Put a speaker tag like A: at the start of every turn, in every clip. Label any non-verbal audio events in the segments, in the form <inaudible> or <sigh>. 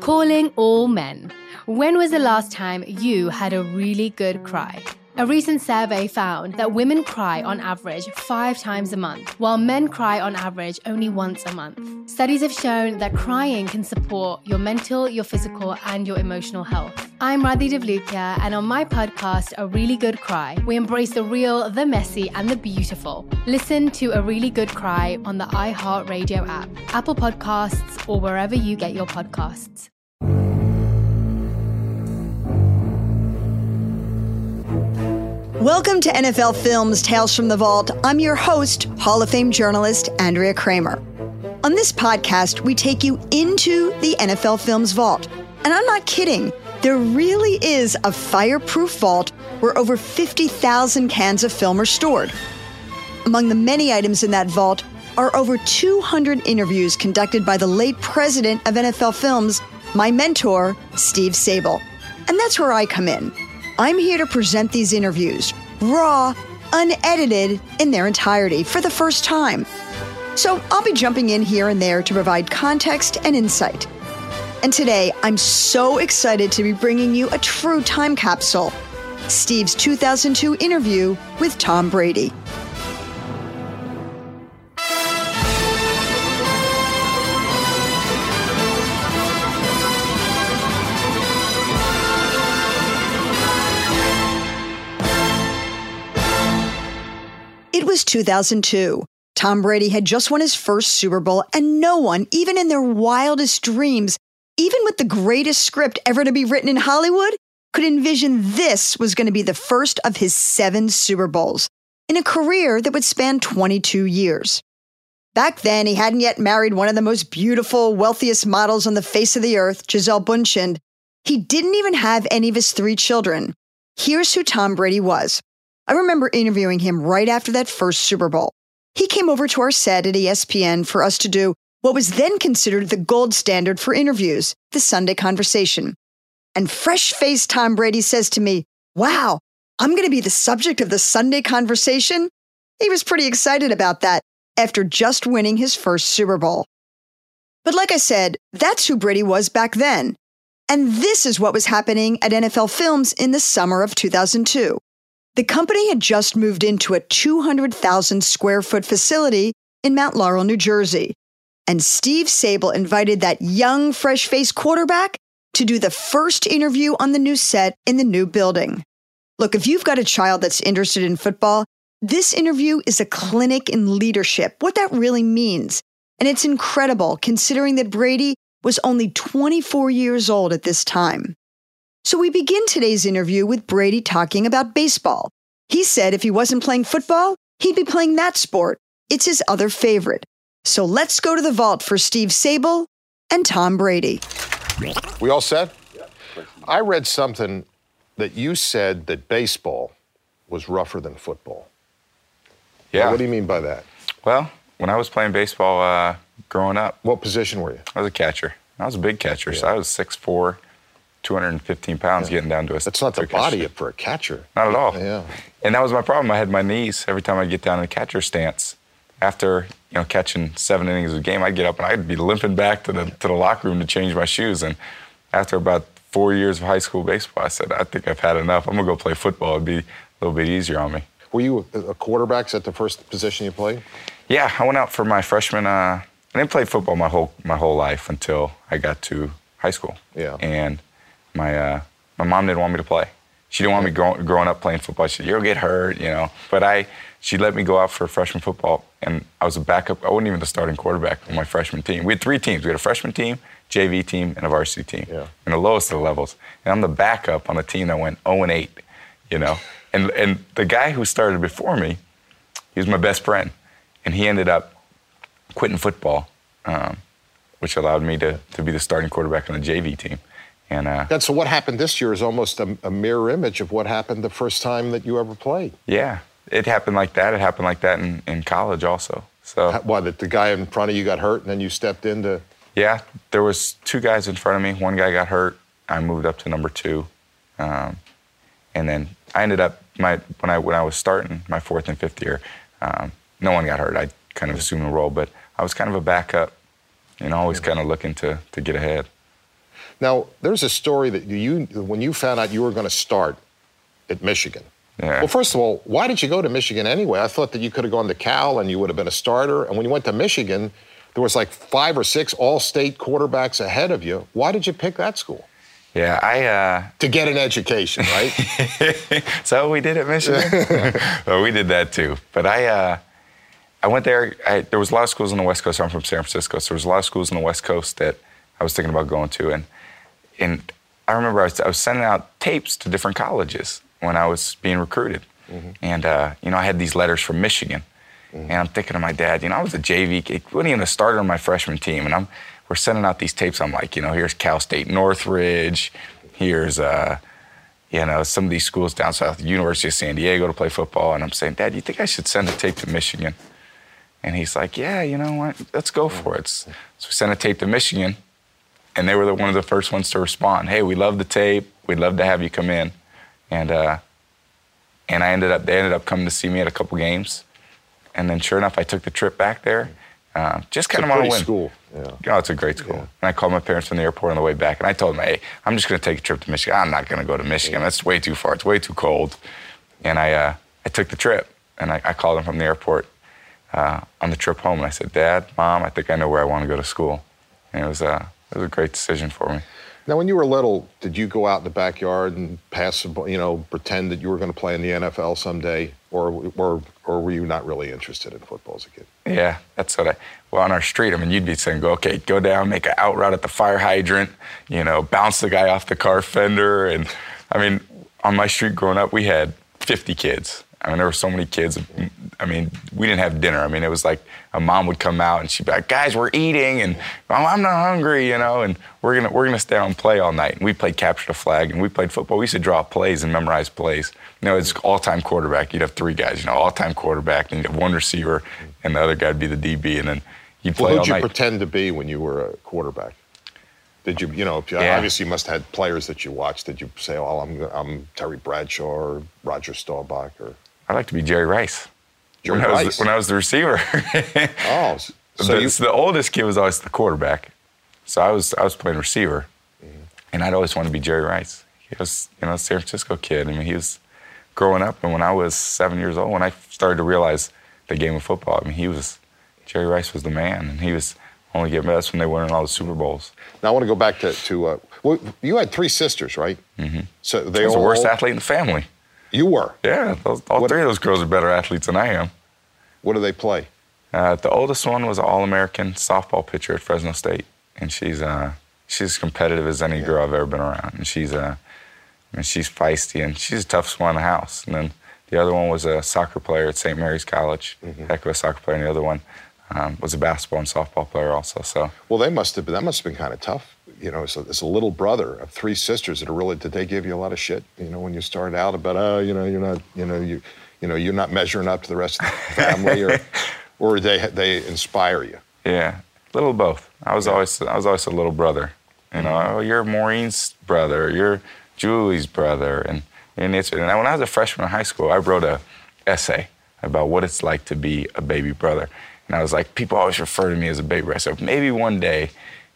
A: Calling all men. When was the last time you had a really good cry? A recent survey found that women cry on average five times a month, while men cry on average only once a month. Studies have shown that crying can support your mental, your physical, and your emotional health. I'm Radhi Devlukia, and on my podcast, A Really Good Cry, we embrace the real, the messy, and the beautiful. Listen to A Really Good Cry on the iHeartRadio app, Apple Podcasts, or wherever you get your podcasts.
B: Welcome to NFL Films Tales from the Vault. I'm your host, Hall of Fame journalist Andrea Kremer. On this podcast, we take you into the NFL Films Vault. And I'm not kidding, there really is a fireproof vault where over 50,000 cans of film are stored. Among the many items in that vault are over 200 interviews conducted by the late president of NFL Films, my mentor, Steve Sabol. And that's where I come in. I'm here to present these interviews, raw, unedited in their entirety for the first time. So I'll be jumping in here and there to provide context and insight. And today, I'm so excited to be bringing you a true time capsule Steve's 2002 interview with Tom Brady. Was 2002. Tom Brady had just won his first Super Bowl, and no one, even in their wildest dreams, even with the greatest script ever to be written in Hollywood, could envision this was going to be the first of his seven Super Bowls in a career that would span 22 years. Back then, he hadn't yet married one of the most beautiful, wealthiest models on the face of the earth, Gisele Bundchen. He didn't even have any of his three children. Here's who Tom Brady was. I remember interviewing him right after that first Super Bowl. He came over to our set at ESPN for us to do what was then considered the gold standard for interviews, the Sunday conversation. And fresh faced Tom Brady says to me, Wow, I'm going to be the subject of the Sunday conversation. He was pretty excited about that after just winning his first Super Bowl. But like I said, that's who Brady was back then. And this is what was happening at NFL Films in the summer of 2002. The company had just moved into a 200,000 square foot facility in Mount Laurel, New Jersey. And Steve Sabol invited that young, fresh faced quarterback to do the first interview on the new set in the new building. Look, if you've got a child that's interested in football, this interview is a clinic in leadership, what that really means. And it's incredible considering that Brady was only 24 years old at this time. So we begin today's interview with Brady talking about baseball. He said if he wasn't playing football, he'd be playing that sport. It's his other favorite. So let's go to the vault for Steve Sabol and Tom Brady.
C: We all set? I read something that you said that baseball was rougher than football.
D: Yeah.
C: What do you mean by that?
D: Well, when I was playing baseball uh, growing up,
C: What position were you?
D: I was a catcher. I was a big catcher, so I was 6'4", 215 pounds getting down to a
C: That's not the
D: to a catch
C: body for a catcher.
D: Not at all.
C: Yeah.
D: And that was my problem. I had my knees every time I'd get down in a catcher stance. After you know catching seven innings of a game, I'd get up and I'd be limping back to the to the locker room to change my shoes. And after about four years of high school baseball, I said, I think I've had enough. I'm gonna go play football. It'd be a little bit easier on me.
C: Were you a a quarterback? Is that the first position you played?
D: Yeah, I went out for my freshman. Uh, I didn't play football my whole my whole life until I got to high school.
C: Yeah.
D: And my uh, my mom didn't want me to play. She didn't want me grow, growing up playing football. She said, "You'll get hurt," you know. But I, she let me go out for freshman football, and I was a backup. I wasn't even the starting quarterback on my freshman team. We had three teams. We had a freshman team, JV team, and a varsity team.
C: Yeah.
D: And the lowest of the levels. And I'm the backup on the team that went 0 and 8. You know. And and the guy who started before me, he was my best friend, and he ended up quitting football um, which allowed me to, to be the starting quarterback on the JV team. And uh,
C: And so what happened this year is almost a, a mirror image of what happened the first time that you ever played.
D: yeah, it happened like that. It happened like that in, in college also. So
C: Why, that the guy in front of you got hurt and then you stepped in to.
D: yeah, there was two guys in front of me. One guy got hurt. I moved up to number two, um, and then I ended up my when I when I was starting my fourth and fifth year. Um, no one got hurt. I kind of assumed a role, but I was kind of a backup, and always kind of looking to to get ahead.
C: Now, there's a story that you, when you found out you were going to start at Michigan.
D: Yeah.
C: Well, first of all, why did you go to Michigan anyway? I thought that you could have gone to Cal and you would have been a starter. And when you went to Michigan, there was like five or six all-state quarterbacks ahead of you. Why did you pick that school?
D: Yeah, I uh,
C: To get an education, right? <laughs>
D: so we did at Michigan. <laughs> well, we did that too. But I, uh, I went there. I, there was a lot of schools on the West Coast. I'm from San Francisco, so there was a lot of schools on the West Coast that I was thinking about going to. And and I remember I was, I was sending out tapes to different colleges when I was being recruited. And uh, you know, I had these letters from Michigan, and I'm thinking to my dad, you know, I was a JV kid, wasn't even a starter on my freshman team, and I'm we're sending out these tapes. I'm like, you know, here's Cal State Northridge, here's uh, you know, some of these schools down south, University of San Diego to play football. And I'm saying, Dad, you think I should send a tape to Michigan? And he's like, Yeah, you know what? Let's go for it. So we sent a tape to Michigan, and they were the, one of the first ones to respond. Hey, we love the tape. We'd love to have you come in. And uh, and I ended up they ended up coming to see me at a couple games. And then sure enough, I took the trip back there. Uh, just kind of
C: a
D: want to win.
C: school, yeah.
D: Oh, it's a great school. And I called my parents from the airport on the way back, and I told them, "Hey, I'm just going to take a trip to Michigan. I'm not going to go to Michigan. That's way too far. It's way too cold." And I, uh, I took the trip, and I, I called them from the airport uh, on the trip home, and I said, "Dad, Mom, I think I know where I want to go to school." And it was, uh, it was a great decision for me.
C: now, when you were little, did you go out in the backyard and pass, the ball, you know, pretend that you were going to play in the NFL someday? Or, or, or were you not really interested in football as a kid?
D: Yeah, that's what I. Well, on our street, I mean, you'd be saying, "Go, okay, go down, make an out route at the fire hydrant, you know, bounce the guy off the car fender." And I mean, on my street growing up, we had 50 kids. I mean, there were so many kids. I mean, we didn't have dinner. I mean, it was like a mom would come out and she'd be like, "Guys, we're eating," and oh, I'm not hungry, you know, and we're gonna we're gonna stay out and play all night. And we played capture the flag, and we played football. We used to draw plays and memorize plays. You know, it's all-time quarterback. You'd have three guys, you know, all-time quarterback, and you'd have one receiver, and the other guy'd be the DB, and then you'd play
C: Well, who'd you
D: night.
C: pretend to be when you were a quarterback? Did you, you know,
D: Yeah.
C: obviously you must have had players that you watched. Did you say, "Oh, I'm, I'm Terry Bradshaw or Roger Staubach or
D: I like to be Jerry Rice.
C: Jerry
D: when I was
C: Rice?"
D: when I was the receiver. <laughs>
C: oh, so
D: the,
C: you,
D: so the oldest kid was always the quarterback. So I was I was playing receiver,
C: Mm-hmm.
D: and I'd always want to be Jerry Rice. He was you know a San Francisco kid. I mean he was growing up, and when I was seven years old, when I started to realize the game of football, I mean he was Jerry Rice was the man, and he was only getting better. That's when they won all the Super Bowls.
C: now I want to go back to to. Uh, well, you had three sisters, right? Mm-hmm. So they
D: was the worst athlete in the family.
C: You were.
D: Yeah, those, all
C: What-
D: three of those girls are better athletes than I am.
C: What do they play?
D: Uh, the oldest one was an All-American softball pitcher at Fresno State, and she's uh, she's as competitive as any girl I've ever been around. And she's uh, I mean, she's feisty and she's the toughest one in the house. And then the other one was a soccer player at St. Mary's College, heck of a soccer player. And the other one um, was a basketball and softball player also. So
C: Well, they must have been. That must have been kind of tough. You know, it's a, as a little brother of three sisters that are really. Did they give you a lot of shit? You know, when you started out about, oh, you know, you're not, you know, you, you know, you're not measuring up to the rest of the <laughs> family, or, or they they inspire you.
D: yeah, little of both. I was always I was always a little brother. You know, mm-hmm. oh, you're Maureen's brother, you're Julie's brother, and and it's and when I was a freshman in high school, I wrote a essay about what it's like to be a baby brother, and I was like, people always refer to me as a baby brother. So maybe one day,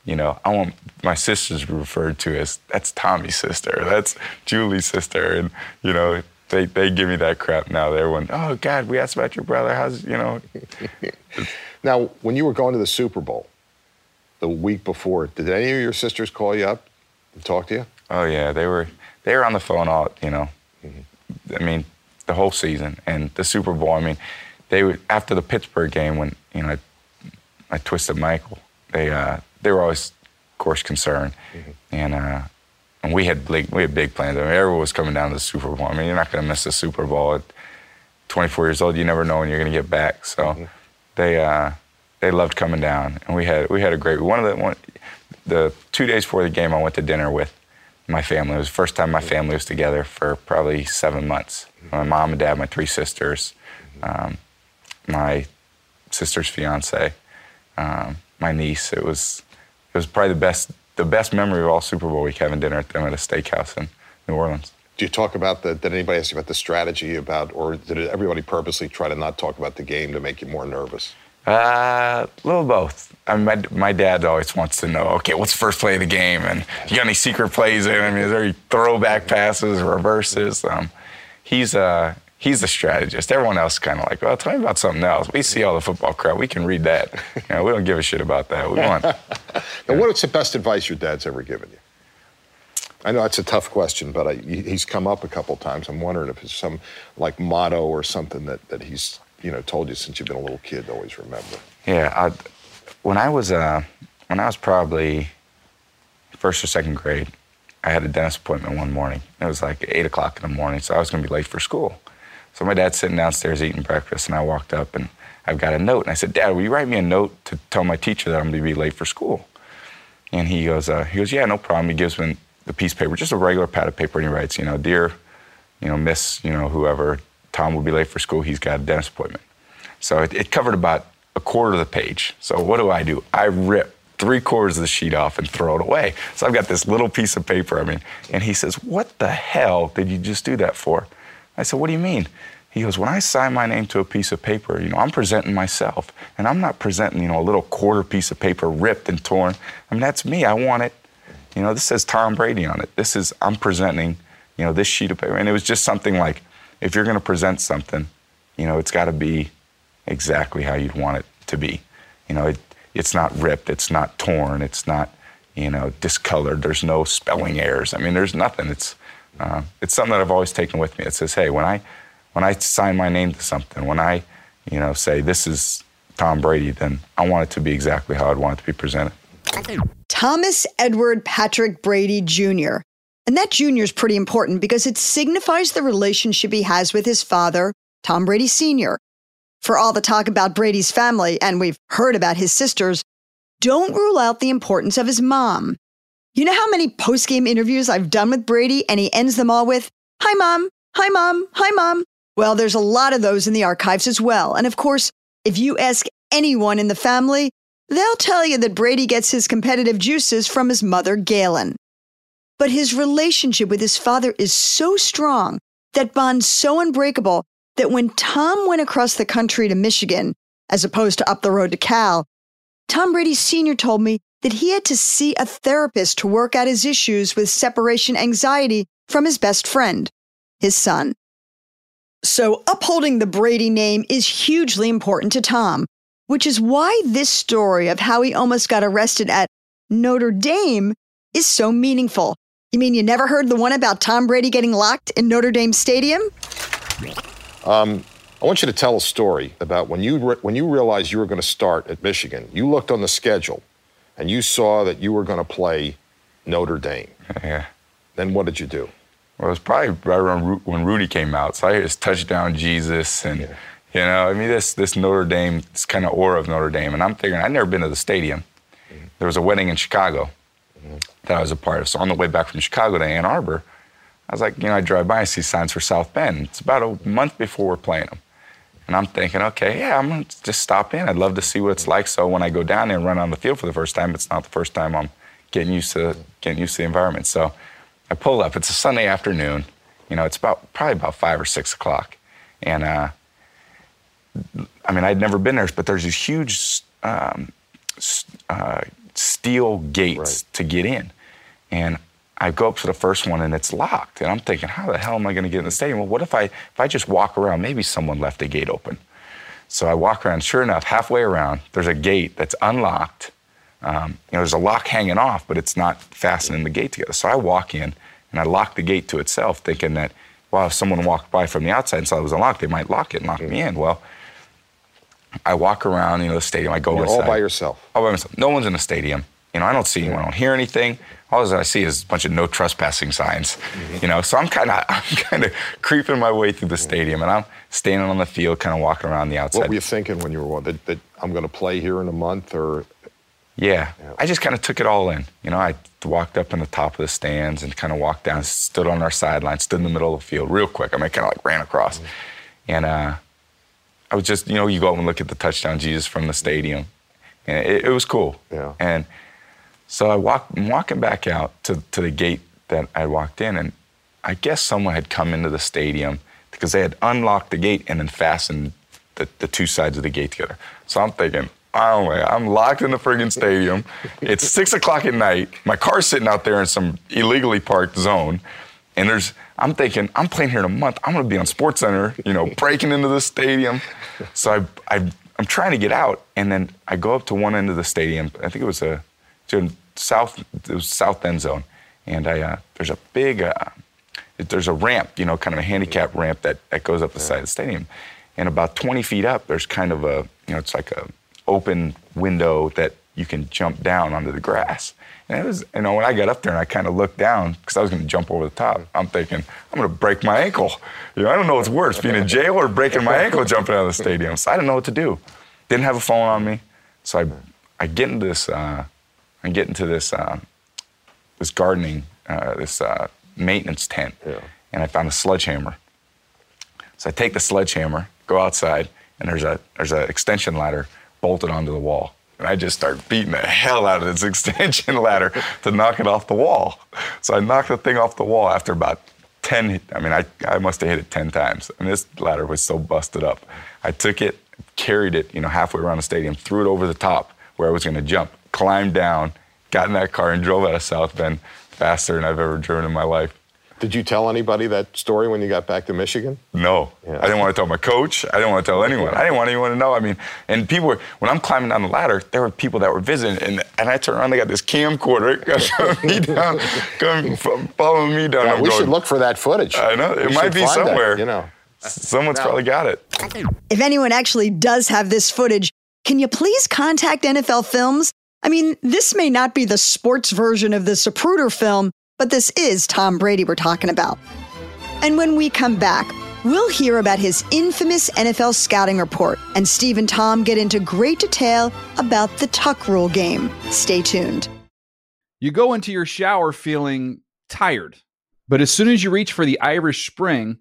D: you know, I want my sisters referred to as that's Tommy's sister, that's Julie's sister, and you know. They, they give me that crap now. They're Everyone, oh God, we asked about your brother. How's you know? <laughs>
C: Now, when you were going to the Super Bowl, the week before, did any of your sisters call you up and talk to you?
D: Oh yeah, they were they were on the phone all you know. I mean, the whole season and the Super Bowl. I mean, they were after the Pittsburgh game when you know I, I twisted my ankle. They uh, they were always, of course, concerned, and uh, and we had big we had big plans. I mean, everyone was coming down to the Super Bowl. I mean, you're not going to miss the Super Bowl at 24 years old. You never know when you're going to get back. So they uh, they loved coming down, and we had we had a great one of the one, the two days before the game. I went to dinner with my family. It was the first time my family was together for probably seven months. My mom and dad, my three sisters, um, my sister's fiance, um, my niece. It was it was probably the best the best memory of all Super Bowl week having dinner at them at a steakhouse in New Orleans.
C: Do you talk about the? Did anybody ask you about the strategy about, or did everybody purposely try to not talk about the game to make you more nervous?
D: Uh, a little both. I mean, my, my dad always wants to know, okay, what's the first play of the game? And you got any secret plays in? I mean, is there any throwback passes, reverses? Um, he's uh, he's the strategist. Everyone else is kind of like, well, tell me about something else. We see all the football crap. We can read that. You know, we don't give a shit about that. We want. <laughs>
C: and what's the best advice your dad's ever given you? I know that's a tough question, but I, he's come up a couple times. I'm wondering if it's some like motto or something that, that he's you know told you since you've been a little kid to always remember.
D: Yeah, I, when I was uh, when I was probably first or second grade, I had a dentist appointment one morning. It was like eight o'clock in the morning, so I was going to be late for school. So my dad's sitting downstairs eating breakfast, and I walked up and I've got a note, and I said, "Dad, will you write me a note to tell my teacher that I'm going to be late for school?" And he goes, uh, "He goes, yeah, no problem." He gives me the piece of paper, just a regular pad of paper, and he writes, "You know, dear, you know, Miss, you know, whoever, Tom will be late for school. He's got a dentist appointment." So it, it covered about a quarter of the page. So what do I do? I rip three quarters of the sheet off and throw it away. So I've got this little piece of paper. I mean, and he says, "What the hell did you just do that for?" I said, "What do you mean?" He goes, when I sign my name to a piece of paper, you know, I'm presenting myself. And I'm not presenting, you know, a little quarter piece of paper ripped and torn. I mean, that's me. I want it. You know, this says Tom Brady on it. This is, I'm presenting, you know, this sheet of paper. And it was just something like, if you're going to present something, you know, it's got to be exactly how you'd want it to be. You know, it, it's not ripped, it's not torn, it's not, you know, discolored. There's no spelling errors. I mean, there's nothing. It's, uh, it's something that I've always taken with me. It says, hey, when I, when I sign my name to something, when I, you know, say this is Tom Brady, then I want it to be exactly how I'd want it to be presented.
B: Thomas Edward Patrick Brady Jr. And that junior is pretty important because it signifies the relationship he has with his father, Tom Brady Sr. For all the talk about Brady's family, and we've heard about his sisters, don't rule out the importance of his mom. You know how many post game interviews I've done with Brady and he ends them all with, Hi, mom. Hi, mom. Hi, mom. Well, there's a lot of those in the archives as well. And of course, if you ask anyone in the family, they'll tell you that Brady gets his competitive juices from his mother, Galynn. But his relationship with his father is so strong, that bond so unbreakable, that when Tom went across the country to Michigan, as opposed to up the road to Cal, Tom Brady Sr. told me that he had to see a therapist to work out his issues with separation anxiety from his best friend, his son. So, upholding the Brady name is hugely important to Tom, which is why this story of how he almost got arrested at Notre Dame is so meaningful. You mean you never heard the one about Tom Brady getting locked in Notre Dame Stadium?
C: Um, I want you to tell a story about when you re- when you realized you were going to start at Michigan. You looked on the schedule, and you saw that you were going to play Notre Dame. <laughs>
D: Yeah.
C: Then what did you do?
D: Well, it was probably right around when Rudy came out. So I hear this touchdown Jesus and, yeah. you know, I mean, this, this Notre Dame, this kind of aura of Notre Dame. And I'm figuring, I'd never been to the stadium. Mm-hmm. There was a wedding in Chicago mm-hmm. that I was a part of. So on the way back from Chicago to Ann Arbor, I was like, you know, I drive by and see signs for South Bend. It's about a month before we're playing them. And I'm thinking, okay, yeah, I'm to just stop in. I'd love to see what it's like. So when I go down there and run on the field for the first time, it's not the first time I'm getting used to getting used to the environment. So I pull up. It's a Sunday afternoon. You know, it's about probably about five or six o'clock, and uh, I mean, I'd never been there, but there's these huge um, uh, steel gates right. to get in, and I go up to the first one and it's locked, and I'm thinking, how the hell am I going to get in the stadium? Well, what if I if I just walk around? Maybe someone left a gate open. So I walk around. Sure enough, halfway around, there's a gate that's unlocked um, you know, there's a lock hanging off, but it's not fastening the gate together. So I walk in and I lock the gate to itself, thinking that, well, if someone walked by from the outside and saw it was unlocked, they might lock it and lock me in. Well, I walk around, you know, the stadium. I go
C: You're
D: inside.
C: all by yourself.
D: All by myself. No one's in the stadium, You know, I don't see anyone, I don't hear anything. All I see is a bunch of no trespassing signs. Mm-hmm. You know, so I'm kind of <laughs> I'm kind of creeping my way through the stadium, and I'm standing on the field, kind of walking around the outside.
C: What were you thinking when you were that, that I'm going to play here in a month, or?
D: Yeah, yeah. I just kind of took it all in. You know, I walked up in the top of the stands and kind of walked down, stood on our sideline, stood in the middle of the field, real quick. I mean, kind of like ran across, mm-hmm. and uh, I was just, you know, you go up and look at the touchdown Jesus from the stadium, and it, it was cool.
C: Yeah.
D: And so I walk, I'm walking back out to, to the gate that I walked in, and I guess someone had come into the stadium because they had unlocked the gate and then fastened the, the two sides of the gate together. So I'm thinking, oh my, I'm locked in the friggin' stadium. it's <laughs> six o'clock at night. My car's sitting out there in some illegally parked zone. And there's, I'm thinking, I'm playing here in a month. I'm going to be on Sports Center, you know, <laughs> breaking into the stadium. So I, I, I'm trying to get out, and then I go up to one end of the stadium. I think it was a, to the south, was south end zone, and I, uh, there's a big, uh, there's a ramp, you know, kind of a handicap ramp that, that goes up the side of the stadium, and about 20 feet up, there's kind of a, you know, it's like a open window that you can jump down onto the grass. And it was, you know, when I got up there and I kind of looked down because I was going to jump over the top, I'm thinking, I'm going to break my ankle. You know, I don't know what's worse, being in jail or breaking my ankle jumping out of the stadium. So I didn't know what to do. Didn't have a phone on me. So I, I get into this, uh, I get into this, uh, this gardening, uh, this uh, maintenance tent, yeah. and I found a sledgehammer. So I take the sledgehammer, go outside, and there's a there's an extension ladder bolted onto the wall. And I just start beating the hell out of this <laughs> extension ladder to knock it off the wall. So I knocked the thing off the wall after about 10, I mean, I, I must have hit it 10 times. And this ladder was so busted up. I took it, carried it, you know, halfway around the stadium, threw it over the top where I was going to jump, climbed down, got in that car, and drove out of South Bend faster than I've ever driven in my life.
C: Did you tell anybody that story when you got back to Michigan?
D: No. Yeah. I didn't want to tell my coach. I didn't want to tell anyone. I didn't want anyone to know. I mean, and people were, when I'm climbing down the ladder, there were people that were visiting, and, and I turned around, they got this camcorder <laughs> coming me down, coming, following me down.
C: Yeah, we going, should look for that footage.
D: I know. It we might be somewhere. That, you know. Someone's no. probably got it.
B: If anyone actually does have this footage, can you please contact NFL Films? I mean, this may not be the sports version of the Zapruder film, but this is Tom Brady we're talking about. And when we come back, we'll hear about his infamous NFL scouting report, and Steve and Tom get into great detail about the tuck rule game. Stay tuned.
E: You go into your shower feeling tired, but as soon as you reach for the Irish Spring,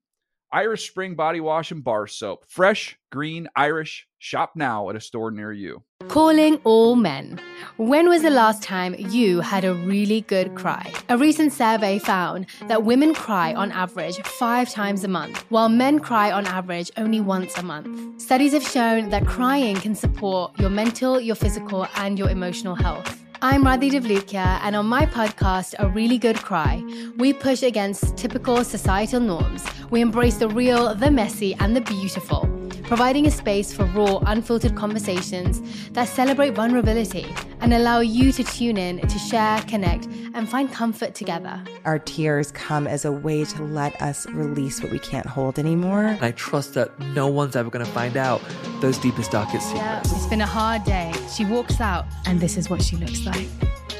E: Irish Spring Body Wash and Bar Soap. Fresh, green, Irish. Shop now at a store near you.
A: Calling all men. When was the last time you had a really good cry? A recent survey found that women cry on average five times a month, while men cry on average only once a month. Studies have shown that crying can support your mental, your physical, and your emotional health. I'm Radhi Devlukia, and on my podcast, A Really Good Cry, we push against typical societal norms. We embrace the real, the messy, and the beautiful providing a space for raw, unfiltered conversations that celebrate vulnerability and allow you to tune in to share, connect, and find comfort together.
F: Our tears come as a way to let us release what we can't hold anymore.
G: I trust that no one's ever going to find out those deepest, darkest secrets. Yeah,
A: it's been a hard day. She walks out, and this is what she looks like.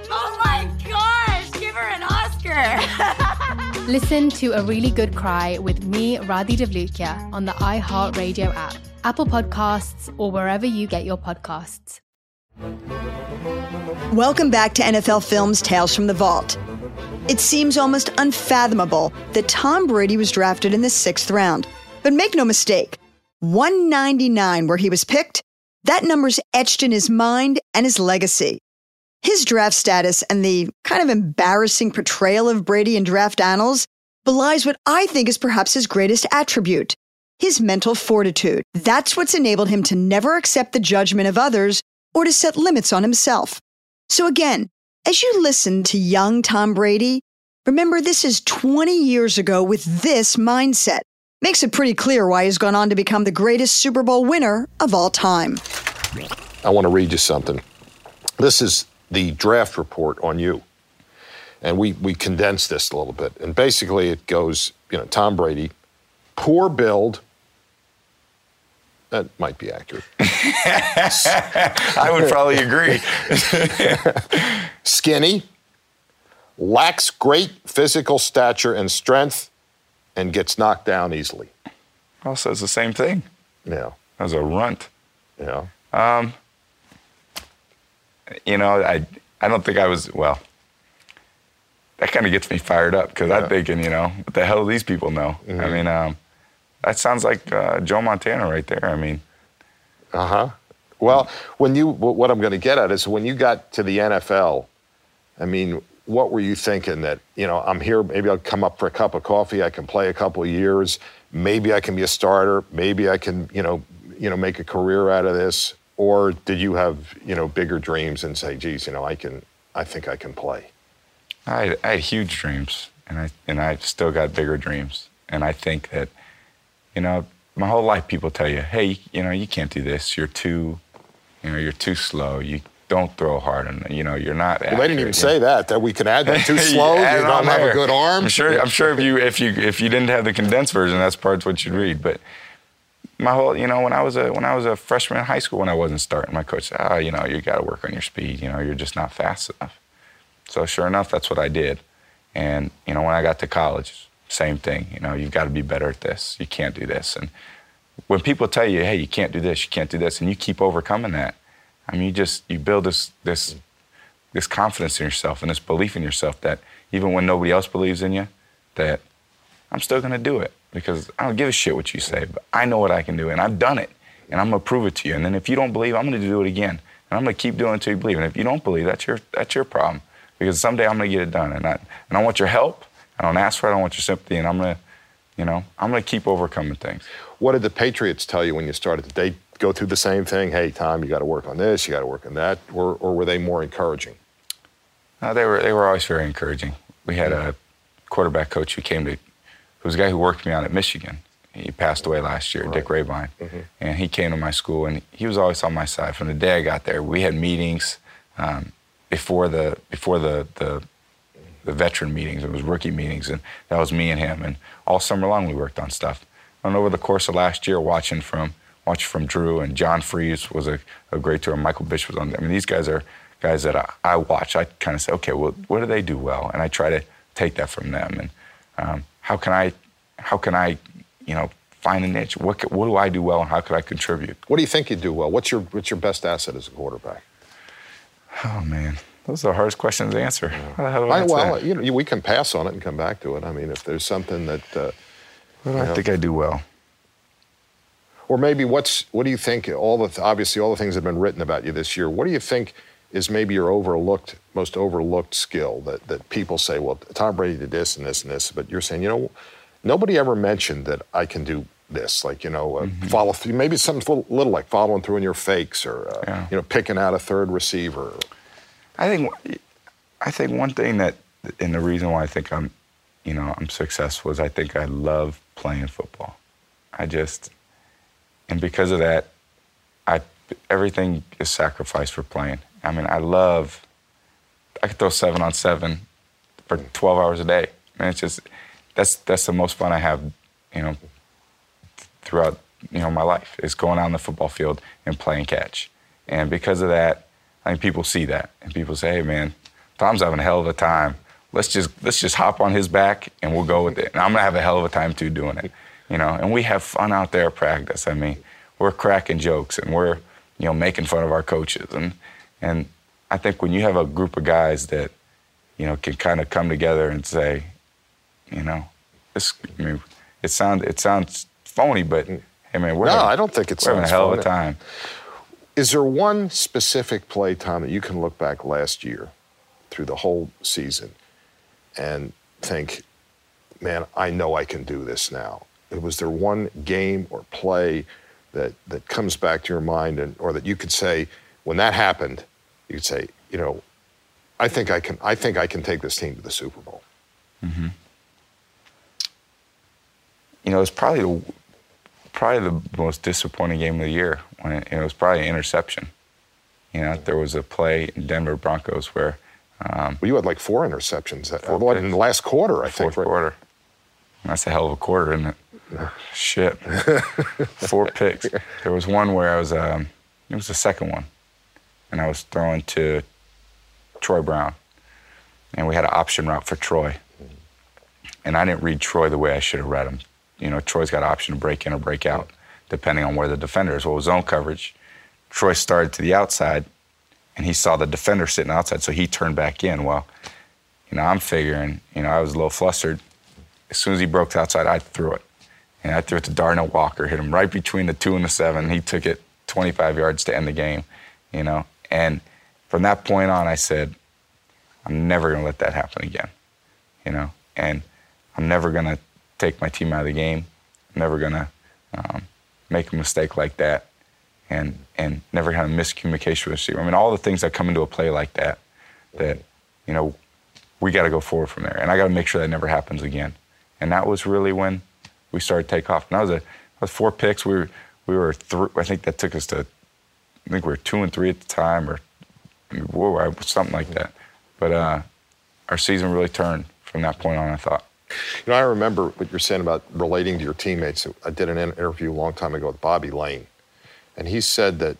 H: Oh my gosh, give her an Oscar! <laughs>
A: Listen to A Really Good Cry with me, Radhi Devlukia, on the iHeartRadio app, Apple Podcasts, or wherever you get your podcasts.
B: Welcome back to NFL Films Tales from the Vault. It seems almost unfathomable that Tom Brady was drafted in the sixth round. But make no mistake, 199 where he was picked, that number's etched in his mind and his legacy. His draft status and the kind of embarrassing portrayal of Brady in draft annals belies what I think is perhaps his greatest attribute his mental fortitude. That's what's enabled him to never accept the judgment of others or to set limits on himself. So again, as you listen to young Tom Brady, remember this is 20 years ago with this mindset. Makes it pretty clear why he's gone on to become the greatest Super Bowl winner of all time.
C: I want to read you something. This is the draft report on you. And we, we condensed this a little bit. And basically, it goes, you know, Tom Brady, poor build. That might be accurate. <laughs>
D: I would probably agree. <laughs>
C: Skinny, lacks great physical stature and strength, and gets knocked down easily.
D: Also, it's the same thing.
C: Yeah.
D: As a runt.
C: Yeah.
D: Um, you know, I I don't think I was well. That kind of gets me fired up because I'm thinking, you know, what the hell do these people know? I
C: Mhm.
D: mean, um, that sounds like uh, Joe Montana right there. I mean,
C: Uh huh. Well, when you, what I'm going to get at is when you got to the NFL, I mean, what were you thinking that, you know, I'm here, maybe I'll come up for a cup of coffee, I can play a couple of years, maybe I can be a starter, maybe I can, you know, you know, make a career out of this? Or did you have, you know, bigger dreams and say, geez, you know, I can, I think I can play?
D: I had, I had huge dreams, and I and I still got bigger dreams. And I think that, you know, my whole life people tell you, hey, you know, you can't do this. You're too, you know, you're too slow. You don't throw hard, and you know, you're not.
C: Well, they didn't even say that, that we can add that. Too <laughs> slow,
D: add
C: you don't
D: on
C: have a good arm.
D: I'm sure. I'm sure if you if you if you didn't have the condensed version, that's part of what you'd read. But my whole, you know, when I was a when I was a freshman in high school, when I wasn't starting, my coach said, "Ah, you know, you got to work on your speed. You know, you're just not fast enough." So sure enough, that's what I did. And you know, when I got to college, same thing. You know, you've got to be better at this. You can't do this. And when people tell you, "Hey, you can't do this. You can't do this," and you keep overcoming that, I mean, you just you build this this this confidence in yourself and this belief in yourself that even when nobody else believes in you, that I'm still gonna do it because I don't give a shit what you say, but I know what I can do and I've done it and I'm gonna prove it to you. And then if you don't believe, I'm gonna do it again and I'm gonna keep doing it until you believe. And if you don't believe, that's your that's your problem because someday I'm gonna get it done and I and I want your help. I don't ask for it. I don't want your sympathy, and I'm gonna, you know, I'm gonna keep overcoming things.
C: What did the Patriots tell you when you started? Did they go through the same thing? Hey, Tom, you got to work on this, you got to work on that, or, or were they more encouraging?
D: Uh, they were they were always very encouraging. We had a quarterback coach who came to, who was a guy who worked with me out at Michigan. He passed away last year, Dick Rehbein, and he came to my school and he was always on my side from the day I got there. We had meetings um, before the before the, the the veteran meetings. It was rookie meetings, and that was me and him. And all summer long we worked on stuff. And over the course of last year, watching from watching from Drew and John Friesz was a, a great tour. Michael Bish was on there. I mean, these guys are guys that I, I watch. I kind of say, okay, well, what do they do well? And I try to take that from them. And um, how can I, how can I, you know, find a niche? What what do I do well, and how could I contribute?
C: What do you think you do well? What's your what's your best asset as a quarterback?
D: Oh man, those are the hardest questions to answer. How do I
C: well,
D: that?
C: you know, we can pass on it and come back to it. I mean, if there's something that, uh,
D: What do I
C: know,
D: think I do well?
C: or maybe what's what do you think? All the obviously all the things that have been written about you this year. What do you think is maybe your overlooked, most overlooked skill that that people say, well, Tom Brady did this and this and this, but you're saying, you know, nobody ever mentioned that I can do this. Like you know, uh,
D: Mm-hmm.
C: follow through. Maybe something little, little like following through in your fakes, or uh,
D: Yeah.
C: you know, picking out a third receiver.
D: I think I think one thing that and the reason why I think I'm you know I'm successful is I think I love playing football. I just and because of that I everything is sacrificed for playing. I mean I love I could throw 7 on 7 for 12 hours a day. Mean it's just that's that's the most fun I have, you know, throughout you know my life is going out on the football field and playing catch. And because of that, I think people see that and people say, "Hey, man, Tom's having a hell of a time. Let's just let's just hop on his back and we'll go with it." And I'm gonna have a hell of a time too doing it, you know. And we have fun out there at practice. I mean, we're cracking jokes and we're you know making fun of our coaches and and I think when you have a group of guys that you know can kind of come together and say, you know, this I mean, it sounds it sounds phony, but mm. hey man, we're
C: no,
D: having-
C: I don't think it
D: we're having a hell of a time.
C: Is there one specific play, Tom, that you can look back last year through the whole season and think, man, I know I can do this now? Was there one game or play that, that comes back to your mind and or that you could say, when that happened, you could say, you know, I think I can I think I can take this team to the Super Bowl.
D: you know, it's probably the, probably the most disappointing game of the year. When it, it was probably an interception. You know, there was a play in Denver Broncos where um,
C: Well, you had like four interceptions
D: Four
C: What, in the last quarter, I think.
D: fourth
C: right?
D: quarter. That's a hell of a quarter, isn't it? Shit. <laughs> Four picks. There was one where I was, um, it was the second one, and I was throwing to Troy Brown, and we had an option route for Troy. And I didn't read Troy the way I should have read him. You know, Troy's got an option to break in or break out, depending on where the defender is. Well, zone coverage. Troy started to the outside, and he saw the defender sitting outside, so he turned back in. Well, you know, I'm figuring, you know, I was a little flustered. As soon as he broke outside, I threw it. And I threw it to Denard Walker, hit him right between the two and the seven. He took it 25 yards to end the game, you know. And from that point on, I said, I'm never going to let that happen again, you know. And I'm never going to take my team out of the game. I'm never going to um, make a mistake like that and, and never have a miscommunication with the receiver. I mean, all the things that come into a play like that, that, you know, we got to go forward from there. And I got to make sure that never happens again. And that was really when we started to take off. And that was a that was four picks. We were we were thr I think that took us to I think we were two and three at the time, or whoa, something like that. But uh, our season really turned from that point on. I thought.
C: You know, I remember what you're saying about relating to your teammates. I did an interview a long time ago with Bobby Layne, and he said that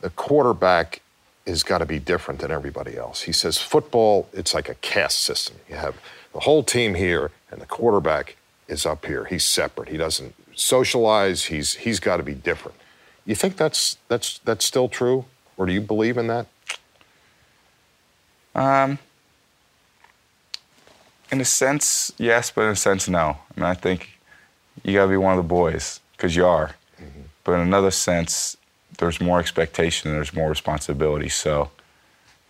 C: the quarterback has got to be different than everybody else. He says football, it's like a caste system. You have the whole team here, and the quarterback is up here. He's separate. He doesn't socialize. He's he's got to be different. You think that's that's that's still true, or do you believe in that?
D: Um, in a sense, yes, but in a sense, no. I mean, I think you got to be one of the boys because you are. But in another sense, there's more expectation and there's more responsibility. So,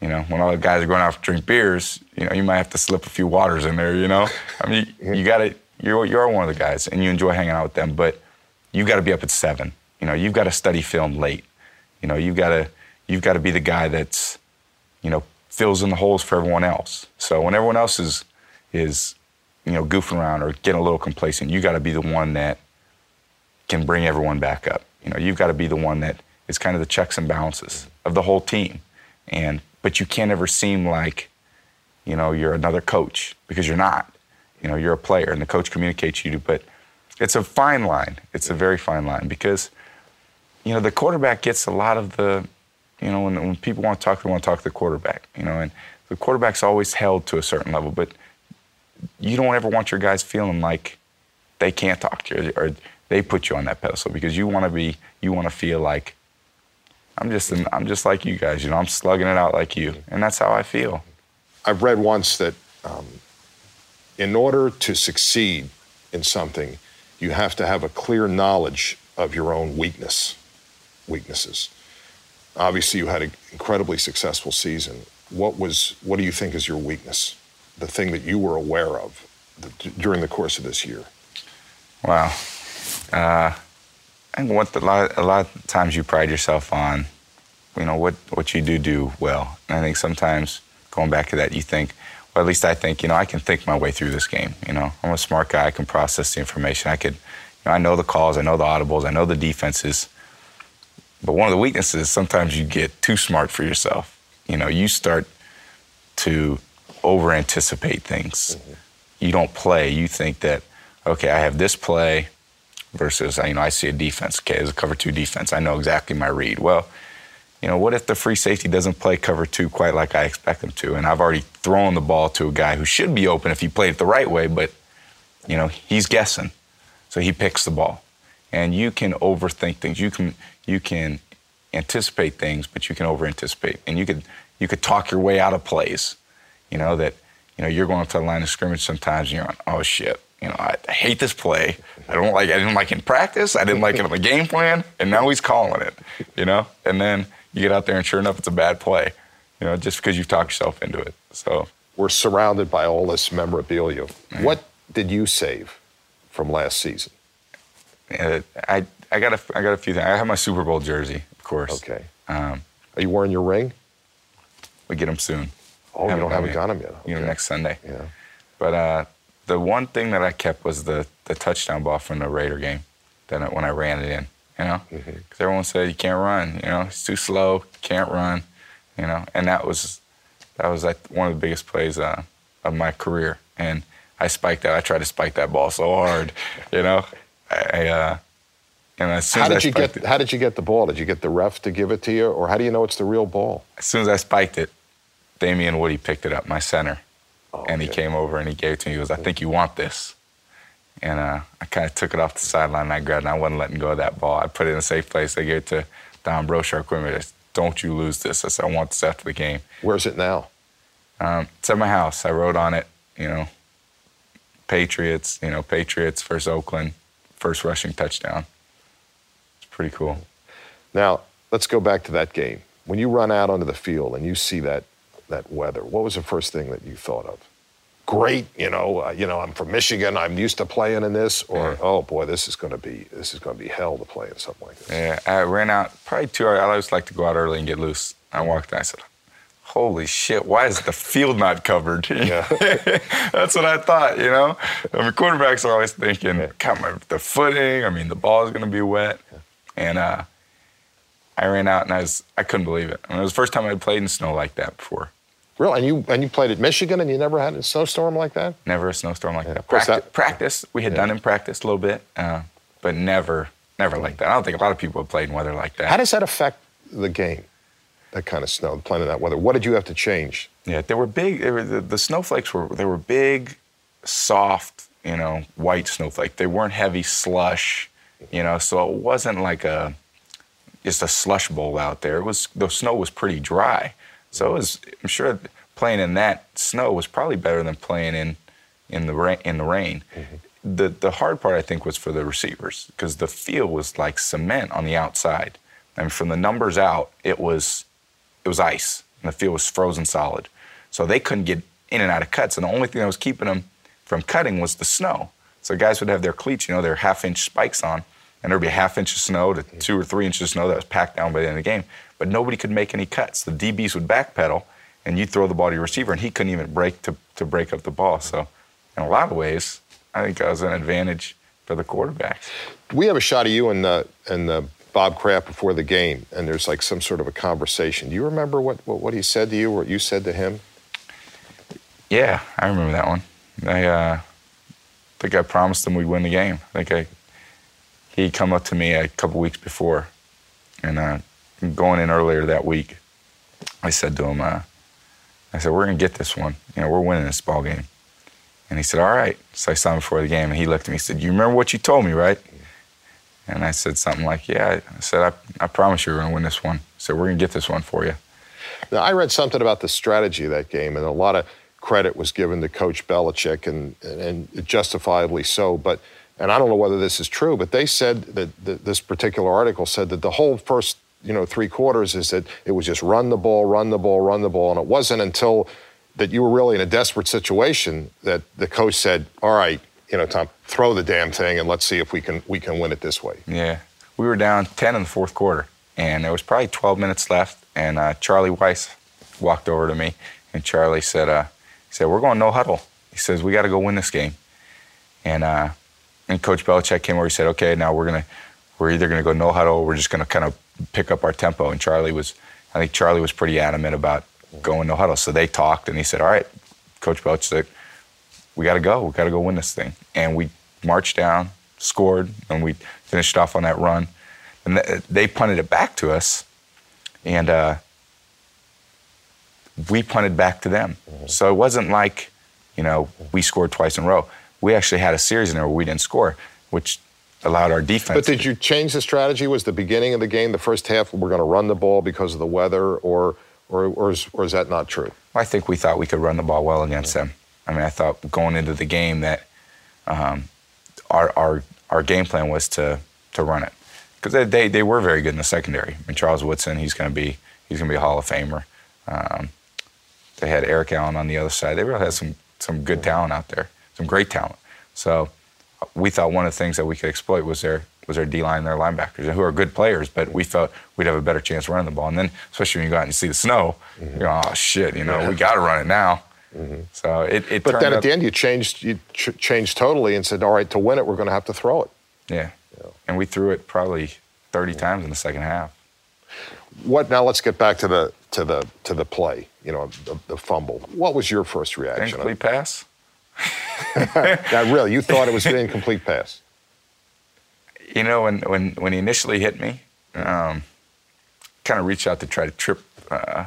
D: you know, when all the guys are going out to drink beers, you know, you might have to slip a few waters in there. You know, I mean, <laughs> you got to. You're you're one of the guys, and you enjoy hanging out with them. But you got to be up at seven. You know, you've got to study film late. You know, you've got to you've got to be the guy that's, you know, fills in the holes for everyone else. So when everyone else is is, you know, goofing around or getting a little complacent, you got to be the one that can bring everyone back up. You know, you've got to be the one that is kind of the checks and balances of the whole team. And but you can't ever seem like, you know, you're another coach because you're not. You know, you're a player, and the coach communicates you. But it's a fine line. It's a very fine line because, you know, the quarterback gets a lot of the, you know, when, when people want to talk, they want to talk to the quarterback. You know, and the quarterback's always held to a certain level, but you don't ever want your guys feeling like they can't talk to you or they put you on that pedestal because you want to be, you want to feel like I'm just, an, I'm just like you guys. You know, I'm slugging it out like you, and that's how I feel.
C: I've read once that um, in order to succeed in something, you have to have a clear knowledge of your own weakness, weaknesses. Obviously, you had an incredibly successful season. What was? What do you think is your weakness? The thing that you were aware of the, during the course of this year.
D: Wow. Uh, I think what the, a, lot, a lot of times you pride yourself on, you know, what, what you do do well. And I think sometimes going back to that, you think, well, at least I think, you know, I can think my way through this game. You know, I'm a smart guy. I can process the information. I could, you know, I know the calls. I know the audibles. I know the defenses. But one of the weaknesses is sometimes you get too smart for yourself. You know, you start to over anticipate things. Mm-hmm. You don't play. You think that, okay, I have this play versus, you know, I see a defense. Okay, it's a cover two defense. I know exactly my read. Well, you know, what if the free safety doesn't play cover two quite like I expect him to? And I've already thrown the ball to a guy who should be open if he played it the right way, but, you know, he's guessing. So he picks the ball. And you can overthink things. You can you can anticipate things, but you can over anticipate. And you could you could talk your way out of plays. You know, that you know, you're going up to the line of scrimmage sometimes and you're on, oh shit, you know, I, hate this play. I don't like I didn't like it in practice, I didn't like it in the game plan, and now he's calling it. You know? And then you get out there and sure enough it's a bad play. You know, just because you've talked yourself into it. So
C: We're surrounded by all this memorabilia. What did you save from last season?
D: uh, I I got a I got a few things. I have my Super Bowl jersey, of course.
C: Okay.
D: Um,
C: Are you wearing your ring?
D: we get them soon.
C: Oh, you don't haven't
D: it
C: got them yet.
D: You know, next Sunday.
C: Yeah.
D: But uh, the one thing that I kept was the the touchdown ball from the Raider game than when I ran it in. You know, because everyone said you can't run. You know, it's too slow, can't run. You know, and that was that was like one of the biggest plays uh, of my career. And I spiked that. I tried to spike that ball so hard. You know, I. uh, and as soon
C: How
D: as I
C: did you get?
D: it,
C: How did you get the ball? Did you get the ref to give it to you, or how do you know it's the real ball?
D: as soon as I spiked it, Damien Woody picked it up, my center, and he came over and he gave it to me. He goes, "I think you want this," and uh, I kind of took it off the sideline and I grabbed it. and I wasn't letting go of that ball. I put it in a safe place. I gave it to Don Brochard. I "Don't you lose this." I said, "I want this after the game."
C: Where's it now?
D: Um, it's at my house. I wrote on it, you know, Patriots, you know, Patriots versus Oakland, first rushing touchdown. Pretty cool.
C: Now let's go back to that game. When you run out onto the field and you see that that weather, what was the first thing that you thought of? Great, you know, uh, you know, I'm from Michigan. I'm used to playing in this, or
D: Yeah.
C: oh boy, this is going to be this is going to be hell to play in something like this.
D: Yeah, I ran out probably two hours. I always like to go out early and get loose. I walked in, I said, Holy shit, why is the field not covered?
C: Yeah. <laughs>
D: That's what I thought, you know? I mean, quarterbacks are always thinking, God, my, the footing, I mean, the ball is going to be wet. And uh, I ran out and I was, I couldn't believe it. I mean, it was the first time I'd played in snow like that before.
C: Really? And you and you played at Michigan, and you never had a snowstorm like that?
D: Never a snowstorm like that.
C: of course
D: Practice,
C: that-
D: practice, we had
C: Yeah.
D: done in practice a little bit, uh, but never, never like that. I don't think a lot of people have played in weather like that.
C: How does that affect the game? That kind of snow, playing in that weather. What did you have to change?
D: Yeah, there were big. They were, the, the snowflakes were they were big, soft, you know, white snowflake. They weren't heavy slush, you know. So it wasn't like a just a slush bowl out there. It was the snow was pretty dry. So it was. I'm sure playing in that snow was probably better than playing in in the rain. In the rain. Mm-hmm. The the hard part I think was for the receivers because the field was like cement on the outside. I mean, from the numbers out, it was it was ice and the field was frozen solid. So they couldn't get in and out of cuts. And the only thing that was keeping them from cutting was the snow. So guys would have their cleats, you know, their half inch spikes on, and there'd be a half inch of snow to two or three inches of snow that was packed down by the end of the game. But nobody could make any cuts. The DBs would backpedal, and you'd throw the ball to your receiver, and he couldn't even break to, to break up the ball. So, in a lot of ways, I think that was an advantage for the quarterbacks.
C: We have a shot of you and the and uh, Bob Kraft before the game, and there's like some sort of a conversation. Do you remember what, what, what he said to you or what you said to him?
D: Yeah, I remember that one. I uh, think I promised him we'd win the game. I think I he come up to me a couple weeks before, and uh, going in earlier that week, I said to him, uh, I said, "We're gonna get this one. You know, we're winning this ball game." And he said, "All right." So I saw him before the game, and he looked at me. He said, "You remember what you told me, right?" And I said something like, "Yeah." I said, "I, I promise you, we're gonna win this one." So we're gonna get this one for you.
C: Now, I read something about the strategy of that game, and a lot of credit was given to Coach Belichick, and, and justifiably so. But and I don't know whether this is true, but they said that, this particular article said that the whole first you know three quarters is that it was just run the ball, run the ball, run the ball, and it wasn't until that you were really in a desperate situation that the coach said, "All right, you know, Tom, throw the damn thing, and let's see if we can we can win it this way."
D: Yeah. We were down 10 in the fourth quarter, and there was probably 12 minutes left. And uh, Charlie Weis walked over to me, and Charlie said, uh, he said, we're going no huddle. He says, we got to go win this game. And, uh, and Coach Belichick came over. He said, okay, now we're going to, we're either going to go no huddle or we're just going to kind of pick up our tempo. And Charlie was, I think Charlie was pretty adamant about going no huddle. So they talked, and he said, all right, Coach Belichick we got to go. We got to go win this thing. And we marched down, scored, and we finished off on that run. And th- they punted it back to us, and uh, we punted back to them. So it wasn't like, you know, we scored twice in a row. We actually had a series in there where we didn't score, which allowed our defense.
C: But did you change the strategy? Was the beginning of the game, the first half, we're going to run the ball because of the weather, or or or is, or is that not true?
D: I think we thought we could run the ball well against them. I mean, I thought going into the game that um, our, our our game plan was to to run it because they, they they were very good in the secondary. I mean, Charles Woodson, he's going to be he's going to be a Hall of Famer. Um, they had Eric Allen on the other side. They really had some some good talent out there, some great talent. So we thought one of the things that we could exploit was their was their D line their linebackers, who are good players, but we felt we'd have a better chance running the ball. And then, especially when you go out and you see the snow, mm-hmm. you go, oh shit, you know, we got to run it now. Mm-hmm. So it, it
C: But then at the end, you changed you ch- changed totally and said, "All right, to win it, we're going to have to throw it."
D: yeah. and we threw it probably 30 mm-hmm. times in the second half.
C: What now? Let's get back to the to the to the play. You know, the, the fumble. What was your first reaction?
D: Incomplete pass. <laughs>
C: now, really, you thought it was an incomplete pass?
D: You know, when when when he initially hit me, um, kind of reached out to try to trip uh,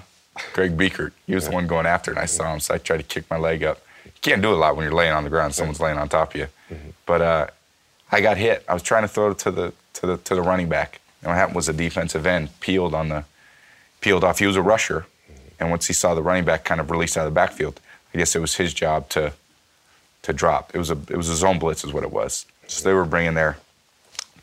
D: Greg Biekert. He was the one going after it, and I saw him, so I tried to kick my leg up. You can't do a lot when you're laying on the ground. Someone's laying on top of you. But uh, I got hit. I was trying to throw it to the to the to the running back. And what happened was the defensive end peeled on the peeled off. He was a rusher, and once he saw the running back kind of released out of the backfield, I guess it was his job to to drop. It was a it was a zone blitz, is what it was. So they were bringing their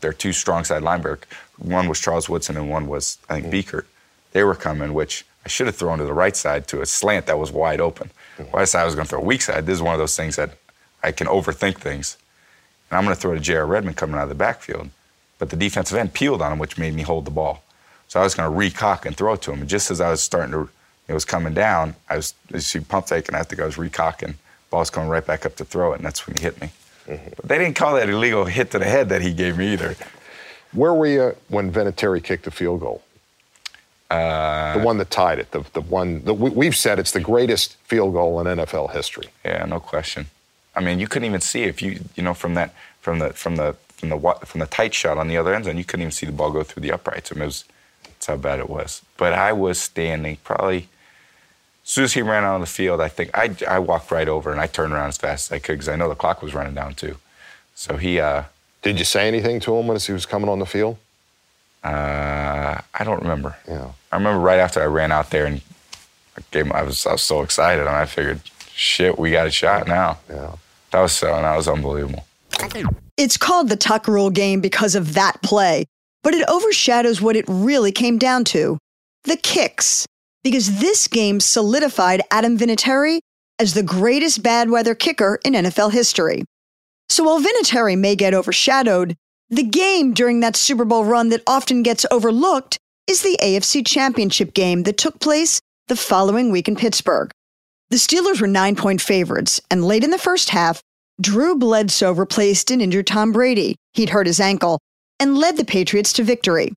D: their two strong side linebacker. One was Charles Woodson, and one was I think Biekert. They were coming, which I should have thrown to the right side to a slant that was wide open. Well, I decided I was going to throw a weak side. This is one of those things that I can overthink things. And I'm going to throw to J.R. Redmond coming out of the backfield. But the defensive end peeled on him, which made me hold the ball. So I was going to recock and throw it to him. And just as I was starting to, it was coming down, I was, you see pump and I think I was recocking. Ball's coming right back up to throw it, and that's when he hit me. But they didn't call that illegal hit to the head that he gave me either.
C: Where were you when Vinatieri kicked the field goal?
D: Uh,
C: the one that tied it. The, the one that we, we've said it's the greatest field goal in NFL history.
D: Yeah, no question. I mean, you couldn't even see if you, you know, from that, from the, from the, from the, from the tight shot on the other end zone, you couldn't even see the ball go through the uprights. I mean, it was, that's how bad it was. But I was standing probably, as soon as he ran out on the field, I think I, I walked right over and I turned around as fast as I could because I know the clock was running down too. So he, uh,
C: Did you say anything to him as he was coming on the field?
D: uh, I don't remember.
C: Yeah.
D: I remember right after I ran out there and I gave him, I was, I was so excited and I figured, shit, we got a shot now.
C: Yeah.
D: That was so, and that was unbelievable.
B: It's called the Tuck Rule game because of that play, but it overshadows what it really came down to the kicks. Because this game solidified Adam Vinatieri as the greatest bad weather kicker in NFL history. So while Vinatieri may get overshadowed, the game during that Super Bowl run that often gets overlooked is the AFC Championship game that took place the following week in Pittsburgh. The Steelers were nine point favorites, and late in the first half, Drew Bledsoe replaced an injured Tom Brady. He'd hurt his ankle and led the Patriots to victory.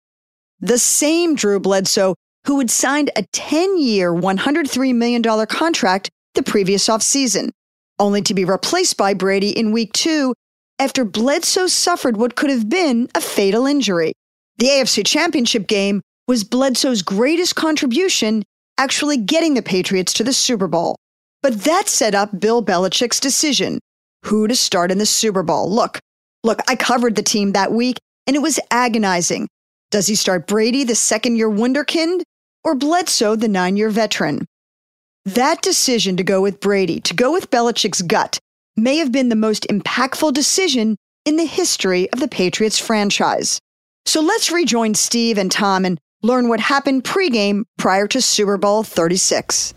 B: The same Drew Bledsoe who had signed a 10 year, $103 million contract the previous offseason, only to be replaced by Brady in week two after Bledsoe suffered what could have been a fatal injury. The AFC Championship game was Bledsoe's greatest contribution, actually getting the Patriots to the Super Bowl. But that set up Bill Belichick's decision who to start in the Super Bowl. Look, look, I covered the team that week and it was agonizing. Does he start Brady, the second year Wunderkind, or Bledsoe, the nine year veteran? That decision to go with Brady, to go with Belichick's gut, may have been the most impactful decision in the history of the Patriots franchise. So let's rejoin Steve and Tom and learn what happened pregame prior to Super Bowl 36.